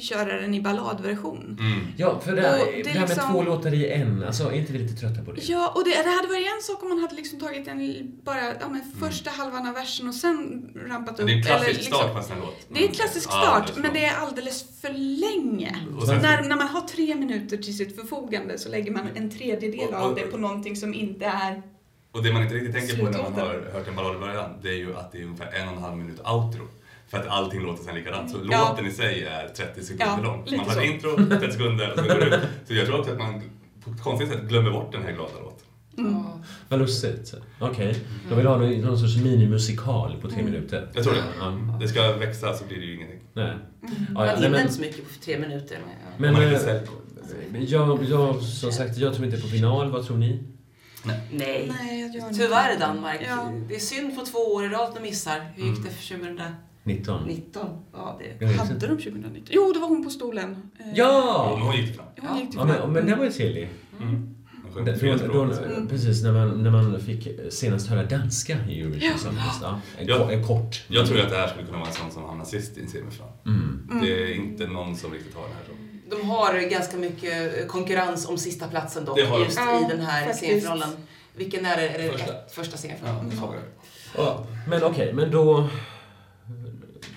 köra den i balladversion. Mm. Ja, för det, här, det, det är här med liksom- två låtar i en, alltså är inte vi lite trötta på det? Ja, och det, det hade varit en sak om man hade liksom tagit en, bara ja, men första halvan av versen och sen rampat upp. Det är en klassisk eller liksom- start på en sån låt. Det är en klassisk Ja, start, det är men det är alldeles för länge. Och sen- när, när man har tre minuter till sitt förfogande så lägger man en tredjedel Och- av och- det på någonting som inte är... Och det man inte riktigt tänker på när man har hört en ballad i början, det är ju att det är ungefär en och en halv minut outro. För att allting låter sen likadant. Så Ja. låten i sig är 30 sekunder Ja, lång. Man har så. ett intro, 30 sekunder och sen går det ut. Så jag tror också att man på ett konstigt sätt glömmer bort den här glada låten. Ja. Vad lustigt. Okej. De vill ha någon någon sorts minimusikal på tre minuter. Jag tror det. Ja. Det ska växa så blir det ju ingenting. Nej. Ja, Man ja, nej, hinner men, inte så mycket på tre minuter. Men, men, eh, säljer. jag, jag, som sagt, jag tror inte på final. Vad tror ni? Nej. Nej, inte Tyvärr. Danmark. Ja. Det är synd på två år i rad att de missar. Hur gick det för 19. 2019? Ja, det... Jag Hade de 2019? Jo, det var hon på stolen. Eh, Ja! Hon gick fram. Hon gick till Ja, men, men den var ju trevlig. Mm. Sjöng Då, då, då, precis, när man, när man fick senast höra danska i Eurovision. Ja. En, Ja. ko- en kort. Jag tror att det här skulle kunna vara en sån som hamnar sist i en semifinal. Mm. Det är inte någon som riktigt har det här. Så. De har ganska mycket konkurrens om sista platsen dock, Det just Ja, i den här semifinalen. Vilken är det? Är det Första. första Ja, semifinalen? det Ja. jag. Men okej, men då...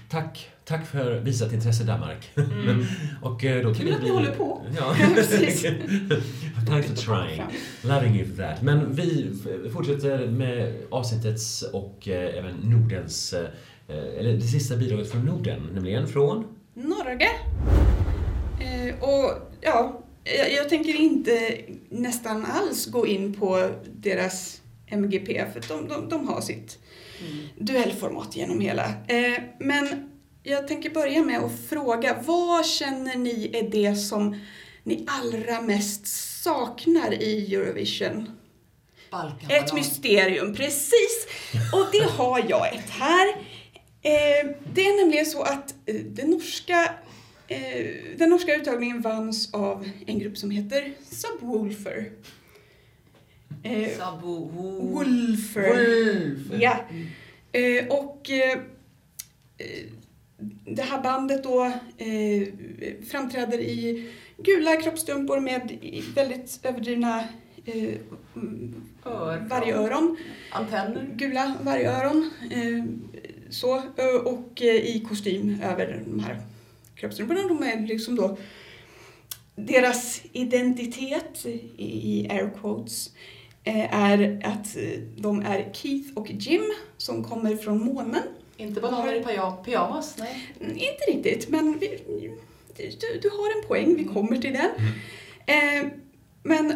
Tack, tack för visat intresse Danmark. och eh, då Kul att ni håller på. Ja, precis. Thanks for trying. Loving you for that. Men vi fortsätter med avsnittets och eh, även Nordens, eh, eller det sista bidraget från Norden, nämligen från... Norge. Och ja, jag, jag tänker inte nästan alls gå in på deras MGP för de, de, de har sitt duellformat genom hela. Eh, men jag tänker börja med att fråga, vad känner ni är det som ni allra mest saknar i Eurovision? Balkan. Ett mysterium, precis! Och det har jag ett här. Eh, det är nämligen så att eh, den norska, eh, den norska uttagningen vanns av en grupp som heter Subwoolfer. Eh, Sabo... Wolfer. Ja. Eh, och eh, eh, det här bandet då eh, framträder i gula kroppsstrumpor med väldigt överdrivna eh, Öron. vargöron. Antenner. Gula vargöron. Eh, så, eh, och eh, i kostym över de här kroppsstrumporna. De är liksom då deras identitet, i, air quotes, är att eh, de är Keith och Jim som kommer från månen. Inte bananer i pyja- pyjamas, nej. Mm, Inte riktigt, men vi, du, du har en poäng, vi kommer till den. Eh, men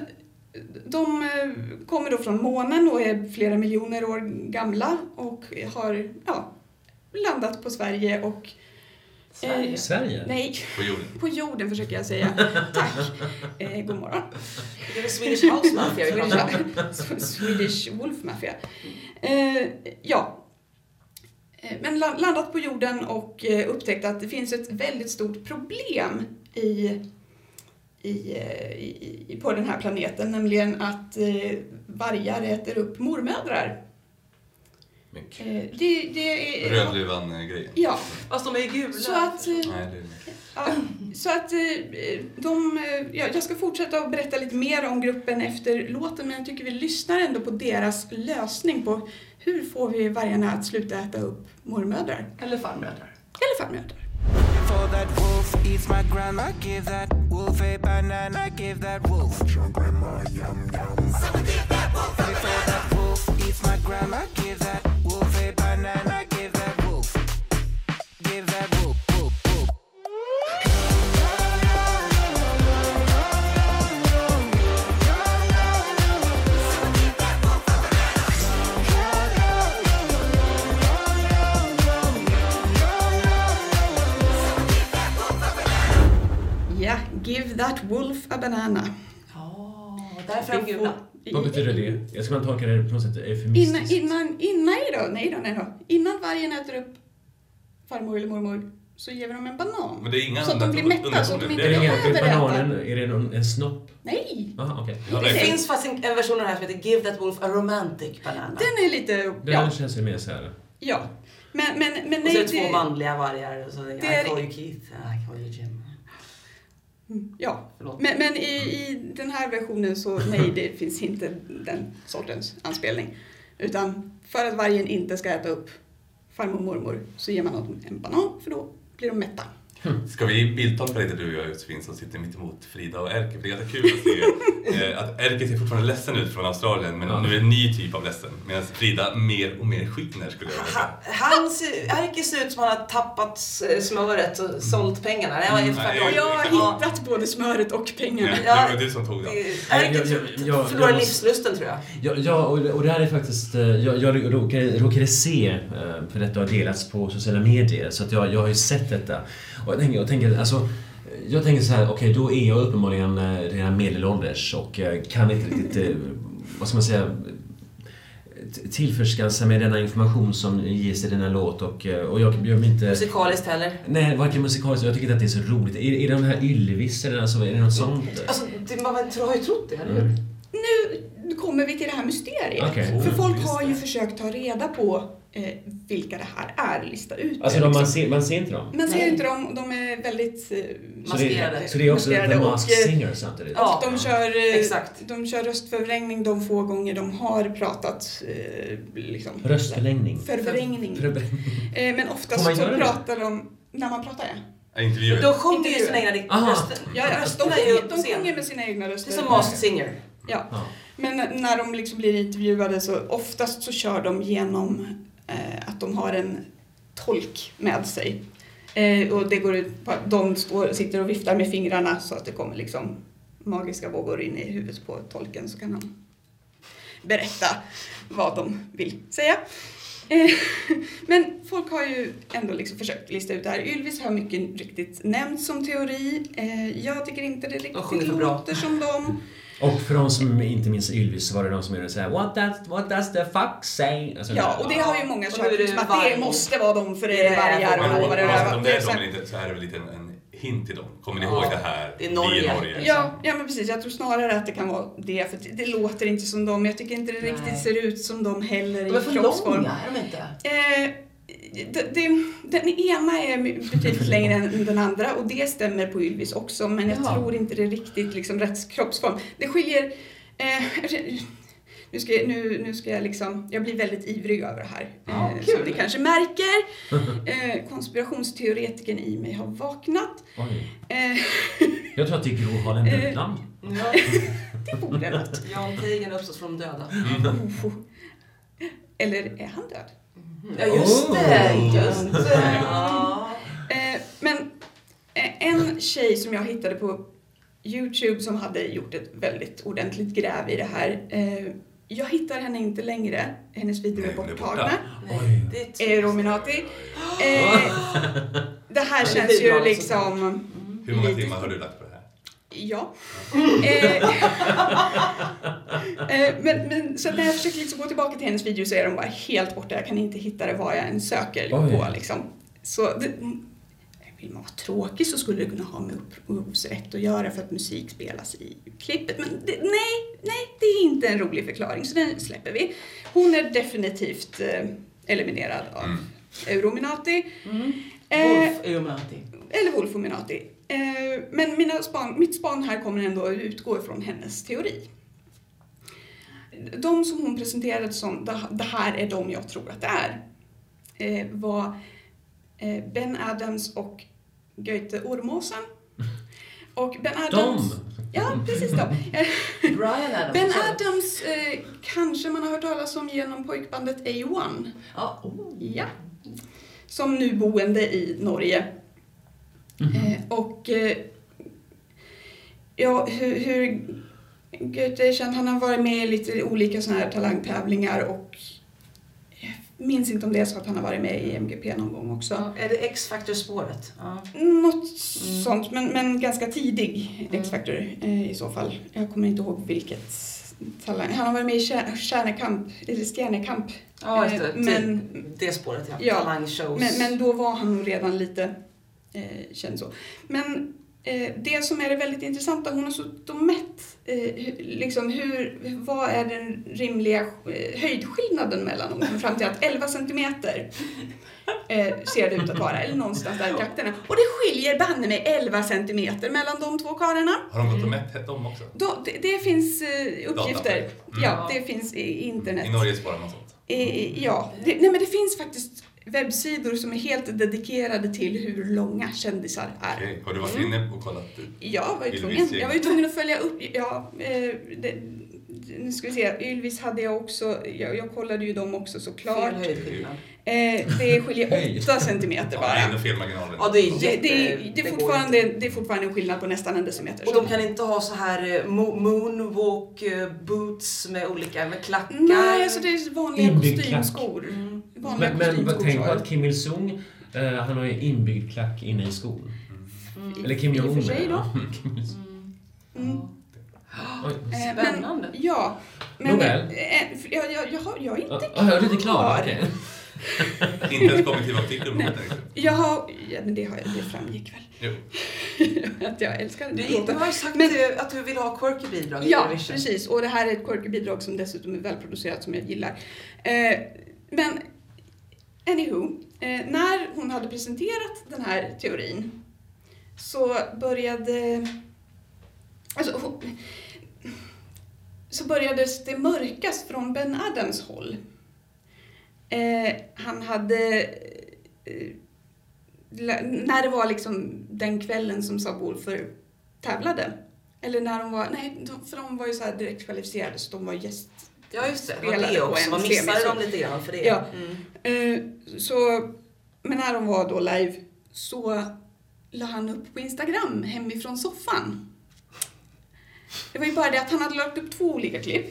de eh, kommer då från månen och är flera miljoner år gamla och har ja, landat på Sverige och... Sverige. Sverige? Nej, På jorden. på jorden försöker jag säga. Tack. Eh, god morgon. Det är Swedish House Mafia. Swedish Wolf Mafia. Eh, ja. Eh, Men la- landat på jorden och eh, upptäckt att det finns ett väldigt stort problem i, i, eh, i, på den här planeten, nämligen att eh, vargar äter upp mormödrar. Men Eh, det, det är... Rödluvan-grejen. Ja, Fast de är gula. så att... eh, Nej, det är... Ja, så att eh, de, eh, ja, jag ska fortsätta att berätta lite mer om gruppen efter låten men jag tycker vi lyssnar ändå på deras lösning på hur får vi vargarna att sluta äta upp mormödrar Eller farmödrar. eller farmödrar. For that wolf eats my grandma, give that wolf a banana, give that wolf. Before that wolf eats my grandma, give that give that wolf a banana. Ja, därför är gula. Vad betyder det? Jag ska man tolka det på något sätt Innan, eufemistiskt? innan, innan, nej då, nej då, nej då. Innan vargen äter upp farmor eller mormor så ger vi dem en banan. Men det är inga så att de blir mätta, så att de inte behöver äta. bananen? Är det någon, en snopp? Nej, Aha, okej. Ja, Det det finns faktiskt en en version av det här som heter Give that wolf a romantic banana. den är lite, ja. känns ju mer så här. ja. Men, men, men och så är nej, det två manliga vargar. Så det, det är- I call you Keith, I call you Jim. Ja, Förlåt. men, men i, i den här versionen så nej, det finns inte den sortens anspelning. Utan för att vargen inte ska äta upp farmor och mormor så ger man dem en banan för då blir de mätta. Ska vi bildtolka lite du och jag Josefin som sitter mitt emot Frida och Erke? För det är ganska kul att se eh, att Erke ser fortfarande ledsen ut från Australien men nu är det en ny typ av ledsen. Medan Frida mer och mer skiner skulle jag vilja Han Erke ser ut som han har tappat smöret och sålt pengarna. Det var ju Nej, jag har Ja. hittat både smöret och pengarna. Ja. Det var du som tog den. Erke Jag- jag- jag- förlorar jag livslusten tror jag. Ja, ja och, och det här är faktiskt... eh, Jag, jag råkade, råkade se, eh, för detta har delats på sociala medier, så att jag, jag har ju sett detta. Och jag tänker, jag tänker, alltså, jag tänker så här, okej då är jag uppenbarligen eh, redan medelålders och eh, kan inte riktigt, eh, vad ska man säga, tillförskansa mig denna information som ges i denna låt och, och jag gör mig inte... Musikaliskt heller. Nej, varken musikaliskt, jag tycker inte att det är så roligt. Är, är det de här Ylvis eller alltså, är det något sånt? Alltså, det, man har ju trott det, eller hur? Mm. Nu kommer vi till det här mysteriet. Okej. För folk har ju försökt ta reda på eh, vilka det här är, lista ut Alltså det. de, man, liksom. ser, man ser inte dem? Man ser Nej. inte dem, de är väldigt... Eh, Så det, Maskerade. så det är också The och, Masked eh, Singer samtidigt? Ja. de, kör, eh, Exakt. de kör röstförvrängning de få gånger de har pratat. Eh, liksom, Röstförlängning? Förvrängning. Eh, men oftast så det? pratar de... När man pratar ja. Intervjuer. De sjunger ju sina egna röster. Ja, ja, de, sjunger med sina egna Det röster. är som Masked Singer. Ja. Ja. Men när de liksom blir intervjuade så oftast så kör de genom att de har en tolk med sig. Eh, och det går ut på att de står, sitter och viftar med fingrarna så att det kommer liksom magiska vågor in i huvudet på tolken så kan han berätta vad de vill säga. Eh, Men folk har ju ändå liksom försökt lista ut det här. Ylvis har mycket riktigt nämnts som teori. Eh, Jag tycker inte det riktigt låter som dem. Och för de som inte minns Ylvis så var det de som gjorde såhär What does, what does the fuck say? Alltså, Ja, och det har ju många är kört det som att varg. det måste vara de för det är är vargar varg. och vad det var. om Det det är är så de eller inte så är det väl lite en, en hint till dem. Kommer ni Ja, ihåg det här? det är Norge. Vi är Norge. Ja, ja, men precis. Jag tror snarare att det kan vara det. För det, det låter inte som dem. Jag tycker inte det Nej. riktigt ser ut som dem heller De är i för kroppsform. långa, är de inte? Eh, det, det, den ena är betydligt längre än den andra och det stämmer på Ylvis också men jag Jaha. tror inte det är riktigt liksom rätt kroppsform. Det skiljer... Eh, nu, ska jag, nu, nu ska jag liksom... Jag blir väldigt ivrig över det här. Ja, eh, som ni kanske märker. Eh, konspirationsteoretikern i mig har vaknat. Eh, Jag tror att det är Gro Harlem Eh. Brundtland. Ja. det borde något. Jan Teigen uppstått från de döda. Oh. Eller är han död? Ja, just det. Oh. Just det. Ja. Eh, men eh, en tjej som jag hittade på Youtube som hade gjort ett väldigt ordentligt gräv i det här. Eh, jag hittar henne inte längre. Hennes videor är borttagna. det är. Eh, det här känns ju bidrag liksom... Hur många timmar har du lagt på? Ja. Eh, eh, men, men, så när jag försöker liksom gå tillbaka till hennes video så är de bara helt borta. Jag kan inte hitta det vad jag än söker Oj. på. Liksom. Så det, vill man vara tråkig så skulle det kunna ha med upphovsrätt att göra för att musik spelas i klippet. Men det, nej, nej, det är inte en rolig förklaring så den släpper vi. Hon är definitivt eh, eliminerad av Mm. Eurominati. Mm. Eh, Wolf Illuminati. eller Wolfominati. Eh, men mina span, mitt span här kommer ändå att utgå ifrån hennes teori. De som hon presenterade som "Det- här är de jag tror att det är eh, var eh, Ben Adams och Goethe Ormåsen. Och Ben Adams... De! Ja, precis de. Eh, Brian Adams. Ben Adams eh, kanske man har hört talas om genom pojkbandet A1. Ja. Oh. Ja. Som nu boende i Norge. Eh, och eh, ja, hur, hur Goethe är känd, han har varit med i lite olika såna här talangtävlingar och jag minns inte om det är så att han har varit med i MGP någon gång också. Ja, Är det X-Factor-spåret? Ja. Något sånt, men, men ganska tidig X-Factor eh, i så fall. Jag kommer inte ihåg vilket talang. Han har varit med i Stjär- Stjärnekamp, eller Stjärnekamp. Ja, det. Men- det, det spåret, ja. Ja, Talangshows. Men, men då var han nog redan lite eh, känd så. Men eh, det som är det väldigt intressanta, hon har suttit och mätt eh, liksom hur, vad är den rimliga eh, höjdskillnaden mellan dem. Hon fram till att 11 centimeter eh, ser det ut att vara, eller någonstans där i trakterna. Och det skiljer banne med 11 centimeter mellan de två karlarna. Har de gått och mätt dem också? Då, det, det finns eh, uppgifter. Mm. Ja, det finns i internet. I Norge sparar man sånt. Ja, det, nej men det finns faktiskt webbsidor som är helt dedikerade till hur långa kändisar är. Okej, Har du varit Mm. inne och kollat? Jag var ju tvungen, jag var ju tvungen att följa upp. Ja, eh, det, nu ska vi se. Ylvis hade jag också. Jag, jag kollade ju dem också såklart. Fel. Eh, det skiljer Höjd. 8 centimeter Ja, bara. felmarginalen. Ja, det är Det, jätte... det, det, är går fortfarande, inte. det är fortfarande en skillnad på nästan en decimeter. Och de kan inte ha så här eh, mo- moonwalk eh, boots med olika, med klackar. Nej, alltså det är vanliga kostymskor. Vanliga Men, men tänk på att Kim Il-Sung, eh, han har ju inbyggd klack inne i skon. Eller Kim I och för Jong-Un sig då. Kim Il-Sung. Mm. Oj. Eh, Spännande. Men, ja. Men, Nåväl. eh, jag, jag, jag, har, jag är inte Ja, ja, jag är lite klar. klar. okej. Inte ens kommit artikel om det. Jag har, ja, men det, har, jag- det framgick väl. Jo. att jag älskar Du, låten. du har ju sagt Men- eh, att du vill ha quirky bidrag Ja, precis. Och det här är ett quirky bidrag som dessutom är välproducerat som jag gillar. Eh, men anywho, eh, när hon hade presenterat den här teorin så började... Alltså, hon, så började det mörkas från Ben Adams håll. Eh, han hade... Eh, när det var liksom den kvällen som Saab tävlade. Eller när de var, nej, för de var ju så här direkt kvalificerade så de var gäst. Ja, just det. Spelade det också. Man missade dem lite grann för det. Ja. Mm. Eh, så, men när de var då live så la han upp på Instagram hemifrån soffan. Det var ju bara det att han hade lagt upp två olika klipp.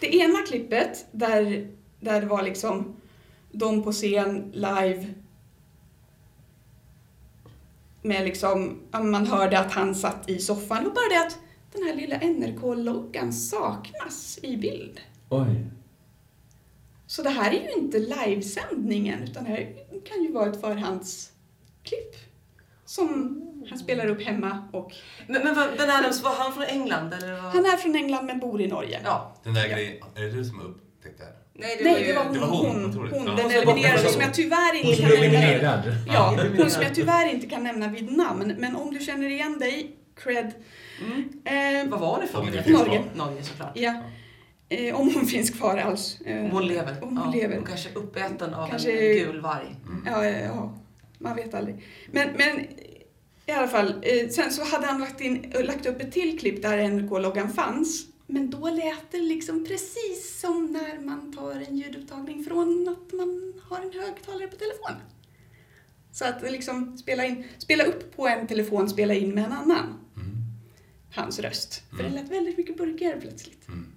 Det ena klippet där, där det var liksom de på scen live med liksom, man hörde att han satt i soffan. Det var bara det att den här lilla NRK-loggan saknas i bild. Oj. Så det här är ju inte livesändningen utan det här kan ju vara ett förhandsklipp som han spelar upp hemma och Men, men Ben Adams, var han från England eller? Vad? han är från England men bor i Norge. Ja. Den där grejen, är det du som har upptäckt det här? Nej, det Nej, var ju... det var hon, var hon, hon, hon, Ja. den Hon som var eliminerade som jag tyvärr inte kan nämna. Ja. hon som jag tyvärr inte kan nämna vid namn, men om du känner igen dig, cred. Mm. Eh, Vad var det för finns Norge. kvar. Norge såklart. ja. Eh, om hon finns kvar alls. Eh, Om hon lever. Om hon ja. lever. Hon kanske är uppäten av Kanske- en gul varg. Ja, ja, ja, man vet aldrig. Men, men i alla fall, eh, sen så hade han lagt, in, eh, lagt upp ett till klipp där NRK-loggan fanns. Men då lät det liksom precis som när man tar en ljudupptagning från att man har en högtalare på telefon. Så att liksom spela, in, spela upp på en telefon, spela in med en annan. Mm. Hans röst. För det lät väldigt mycket burkigare plötsligt. Mm.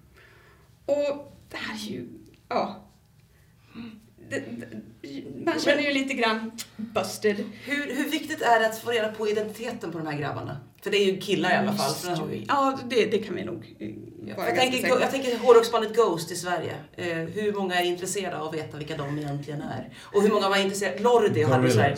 Och det här är ju, ja. Det, det, man känner ju lite grann busted. Hur, hur viktigt är det att få reda på identiteten på de här grabbarna? För det är ju killar i alla fall. Vi. Ja, det, det kan vi nog eh, vara jag, tänker, jag tänker hårdrocksbandet Ghost i Sverige. Eh, hur många är intresserade av att veta vilka de egentligen är? Och hur många var intresserade? Lordi hade så här.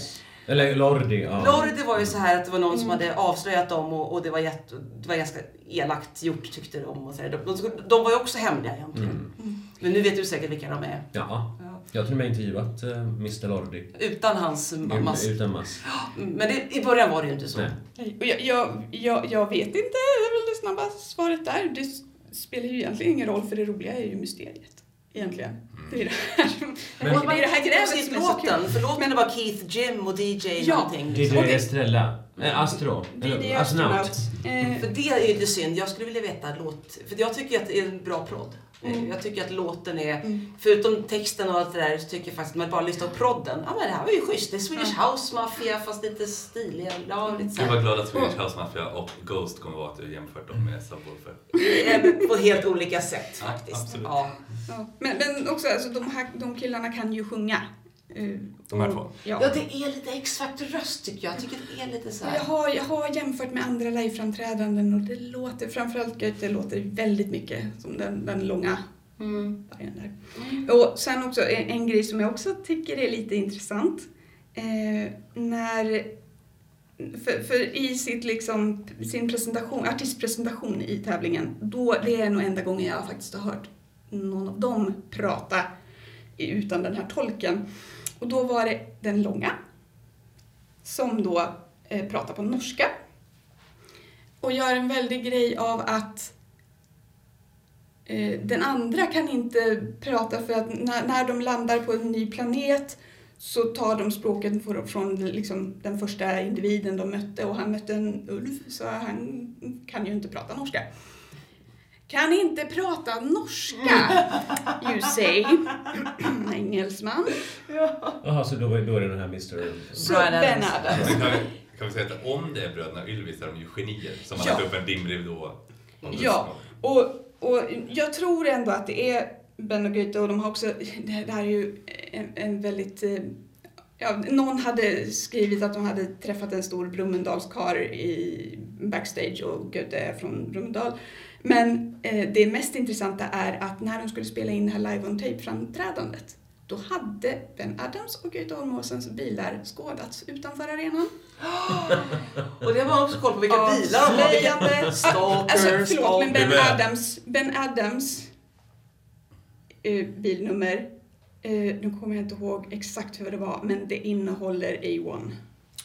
Eller Lordi, ja. Lordi var ju så här att det var någon Mm. som hade avslöjat dem och, och det, var jätte, det var ganska elakt gjort tyckte de. Och så. De, de, de var ju också hemliga egentligen. Mm. Men nu vet du säkert vilka de är. Ja. Ja. Jag har till och med intervjuat uh, Mr Lordi. Utan hans mass. Utan mass. Men det, i början var det ju inte så. Nej. Och jag, jag, jag, jag vet inte, det är väl det snabba svaret där. Det spelar ju egentligen ingen roll för det roliga är ju mysteriet. Egentligen. Det är det här, Men- det är det här grävet låten, för låten är bara Keith Jim och DJ Ja. någonting. DJ det- Estrella. Eh, Astro. DJ Astronaut. Astronaut. Eh, För det är ju synd. Jag skulle vilja veta låt... För jag tycker att det är en bra prodd. Mm. Jag tycker att låten är... Mm. Förutom texten och allt det där så tycker jag faktiskt att man bara lyssnar på prodden. Ja men det här var ju schysst. Det är Swedish House Mafia fast lite stiligare. Ja, lite så Jag var glad att Swedish House Mafia och Ghost kommer vara att du jämfört dem med Subwoofer. Eh, På helt olika sätt Ja, faktiskt. absolut. Ja. ja. men, men också, alltså, de, här, de killarna kan ju sjunga. Eh, De här två? Ja. ja, det är lite X-Factor-röst tycker jag. Jag tycker det är lite så Jag här. har, jag har jämfört med andra liveframträdanden och det låter, framförallt Goethe låter väldigt mycket som den, den långa Mm. början där. Och sen också en, en grej som jag också tycker är lite intressant. Eh, när, för, för i sitt liksom, sin presentation, artistpresentation i tävlingen, då, det är nog enda gången jag faktiskt har hört någon av dem prata utan den här tolken. Och då var det den långa som då eh, pratar på norska och gör en väldig grej av att eh, den andra kan inte prata för att när, när de landar på en ny planet så tar de språket från, liksom den första individen de mötte och han mötte en ulv så han kan ju inte prata norska. Kan inte prata norska, you say. Engelsman. Jaha, så då, då är det den här Mr... Men kan, vi, säga att om det är bröderna Ylvis är de ju genier som har Ja. lagt upp en dimridå. Ja, och, och jag tror ändå att det är Ben och Goethe och de har också, det här är ju en, en väldigt eh, Ja, någon hade skrivit att de hade träffat en stor Blomendalskar i backstage och Goethe är från Blomendal. Men eh, det mest intressanta är att när de skulle spela in det här live on tape-framträdandet då hade Ben Adams och Goethe Holmåsens bilar skådats utanför arenan. Och det har man också koll på vilka bilar de Avslöjande. stalkers, Alltså förlåt men Ben Adams, Ben Adams eh, bilnummer, eh, nu kommer jag inte ihåg exakt hur det var men det innehåller A1.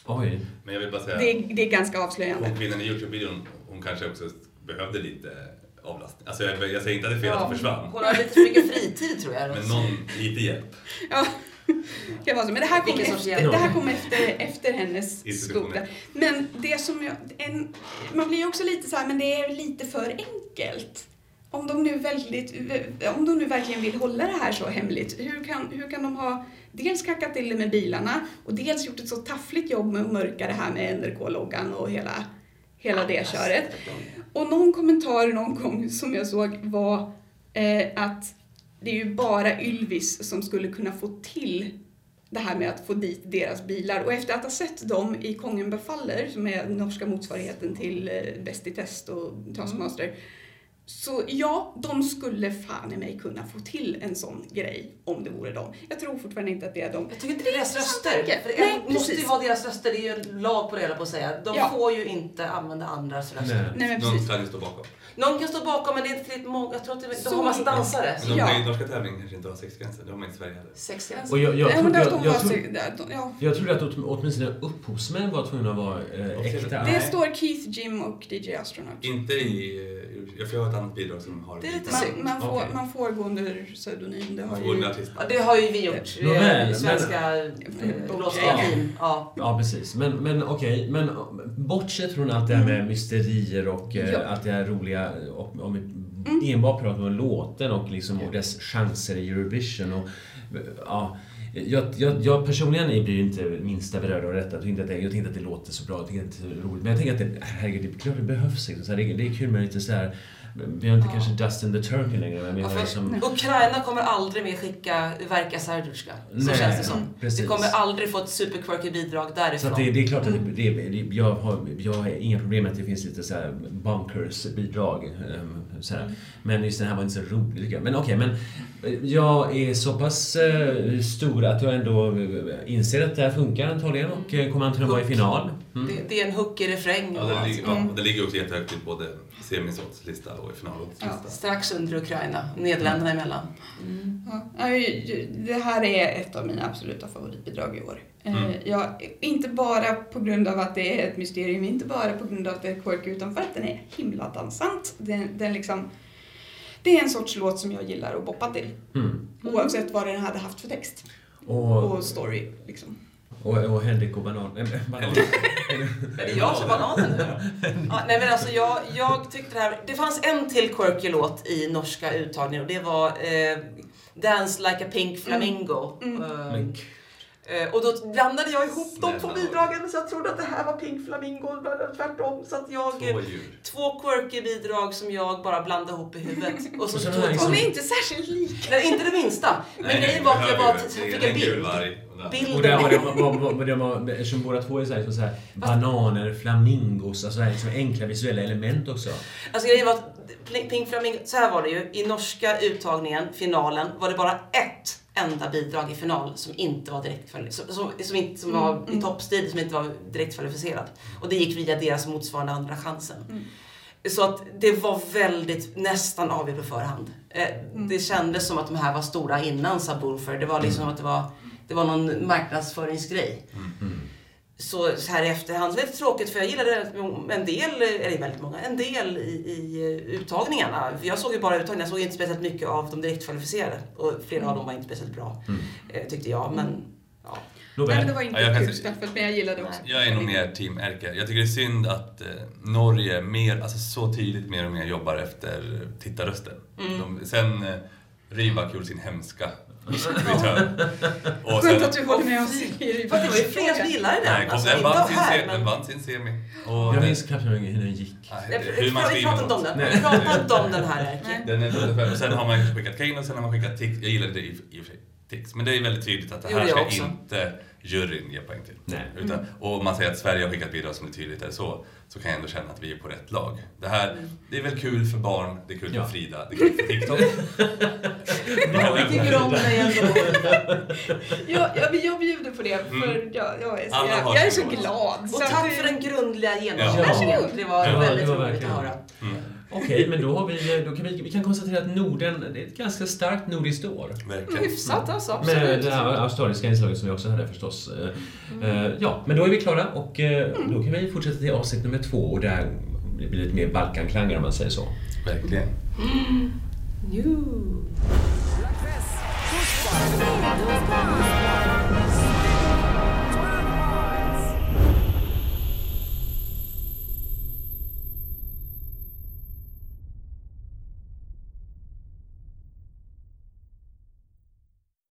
Oj. Men jag vill bara säga, Det, är- det är ganska avslöjande. hon kvinnan i Youtube-videon, hon kanske också behövde lite avlastning. Alltså jag, jag säger inte att det är fel att Ja, hon försvann. Hon har lite för mycket fritid tror jag. Men någon, lite hjälp. Ja, kan vara så. Men det här kom, Vilken sorts efter, det här kom efter, efter hennes skola. Men det som jag, en, man blir ju också lite så här, men det är lite för enkelt. Om de nu väldigt, om de nu verkligen vill hålla det här så hemligt, hur kan, hur kan de ha dels kackat till det med bilarna och dels gjort ett så taffligt jobb med att mörka det här med NRK-loggan och hela, hela det köret. Och någon kommentar någon gång som jag såg var eh, att det är ju bara Ylvis som skulle kunna få till det här med att få dit deras bilar. Och efter att ha sett dem i Kongen befaller, som är norska motsvarigheten till eh, Bäst i test och Taskmaster, så ja, de skulle fan i mig kunna få till en sån grej om det vore dem. Jag tror fortfarande inte att det är dem. Jag tycker inte det är deras röster. För det Nej, måste ju vara deras röster. Det är ju en lag på det, jag på att säga. De Ja. får ju inte använda andras röster. Nej. Nej men Någon precis. ska ju stå bakom. Någon kan stå bakom, men det är inte tillräckligt många. Jag tror att det, de har massa dansare. Men de Ja. ju, norska tävlingen kanske inte har sexgränser. Det har man inte i Sverige heller. Sex Och jag, trodde, jag, de jag, jag att åt- åtminstone upphovsmän var tvungna att vara eh, äkta. det står Keith, Jim och DJ Astronaut. Inte i... eh, Jag får ha ett annat bidrag som har... Det är lite Man, man, får, Okej. man får gå under pseudonym. Det har ju... Ja, det har ju vi gjort. Nåväl, Eh, Svenska Okej. låtskrivare. Ja. Ja, precis. Men, men okej, men bortsett från allt det här med mysterier och Ja. allt det här roliga, om vi enbart pratar om låten och, liksom, och dess chanser i Eurovision och ja, jag, jag, jag personligen blir inte minsta berörd av detta. Jag tänkte, att det, jag tänkte att det låter så bra, jag tänkte att det är roligt. Men jag tänker att det, herregud, det är klart det behövs. Liksom. Så det, det är kul med lite så här. Vi har inte kanske Dustin the Turkey längre, men vi Ja, har liksom... Ukraina kommer aldrig mer skicka Verka Sardurska. Så Nej, känns det som. precis. Vi kommer aldrig få ett superquirky bidrag Så därifrån. att det, det är klart att det, det, det, jag, har, jag har inga problem med att det finns lite så här bunkers bidrag. ehm, Så här. Men just det här var inte så roligt tycker jag. Men okej, men eh, jag är så pass eh, stor att jag ändå eh, inser att det här funkar antagligen och kommer antagligen vara i final. Mm. Det, det är en hookig refräng. Ja, den, allt. ligger, ja, och den ligger också jättehögt i både semisåtslista och i finallåtslista. Strax under Ukraina, Nederländerna emellan. Ja, ja, det här är ett av mina absoluta favoritbidrag i år. Eh, Mm. Ja, inte bara på grund av att det är ett mysterium, inte bara på grund av att det är quirky, utan för att den är himla dansant. Den, den liksom, det är en sorts låt som jag gillar att boppa till. Mm. Oavsett vad den hade haft för text Och, och story. Liksom. Och, och Henrik och Banan. äh, banan. Är det jag som bananen nu? Ja, nej men alltså jag, jag tyckte det här... Det fanns en till quirky låt i norska uttagningen och det var eh, Dance like a pink flamingo. Mm. Eh, Men, Eh, och då blandade jag ihop de två bidragen så jag trodde att det här var Pink Flamingo, tvärtom. Så att jag... Två eh, djur. Två quirky bidrag som jag bara blandade ihop i huvudet. Och så Och så tog liksom- De är inte särskilt lika. Nej, inte det minsta. Men grejen var att jag, är fick en bild. varg. och där. Bilden och där var det, var, var, var, det var, eftersom båda två är så här, så här, bananer, flamingos, alltså liksom enkla visuella element också. Alltså grejen var att Pink Flamingo, så här var det ju. I norska uttagningen, finalen, var det bara ett enda bidrag i final som inte var direkt som, som, som, inte, som var i toppstrid, som inte var direkt kvalificerad. Och det gick via deras motsvarande andra chansen. Så att det var väldigt, nästan avgjort på förhand. Eh, Det kändes som att de här var stora innan Subwoofer. Det var liksom som att det var, det var någon marknadsföringsgrej. Så, så här i efterhand, så är det lite tråkigt för jag gillade en del, eller väldigt många, en del i, i eh, uttagningarna. Jag såg ju bara uttagningarna, jag såg inte speciellt mycket av de direktkvalificerade. Och flera av dem var inte speciellt bra, eh, tyckte jag. Men Ja. Nej, Nåväl. men det var inte Ja, jag kan kul se- straffet, men jag gillade också. Jag är nog mer team Erke. Jag tycker det är synd att eh, Norge mer, alltså så tydligt mer och mer jobbar efter tittarrösten. Mm. De, sen eh, Rybak gjorde sin hemska Och Skönt sen, att du håller med oss i det var ju flera som gillade den. nej, kom, Alltså, den, vann sin här, se, men- den vann sin semi. Och Jag minns knappt hur den gick. nej, Jag- hur man Vi skriver pratar inte om den. Vi pratar inte om den här. Den är, och sen har man skickat Kane och sen har man skickat Tix. Jag gillade det i, i och för sig. Tix. Men det är väldigt tydligt att det här ska också. inte juryn ge poäng till. Nej. Utan, och man säger att Sverige har skickat bidrag som är tydligt eller så, så kan jag ändå känna att vi är på rätt lag. Det här, det är väl kul för barn, det är kul Ja. för Frida, det är kul för TikTok. Jag tycker om dig ändå. Ja, ja, men jag bjuder på det, för Mm. jag, jag, är, så, jag, jag är så glad. Och tack för den grundliga Ja. genomläsningen. Det var Ja, väldigt det var roligt att höra. Mm. Okej, men då, har vi, då kan vi, vi kan konstatera att Norden, det är ett ganska starkt nordiskt år. Verkligen. Hyfsat alltså, Med absolut. det här australiska inslaget som vi också hade förstås. Eh, Ja, men då är vi klara och eh, då kan vi fortsätta till avsnitt nummer två och där blir det lite mer Balkanklangar om man säger så. Verkligen. Those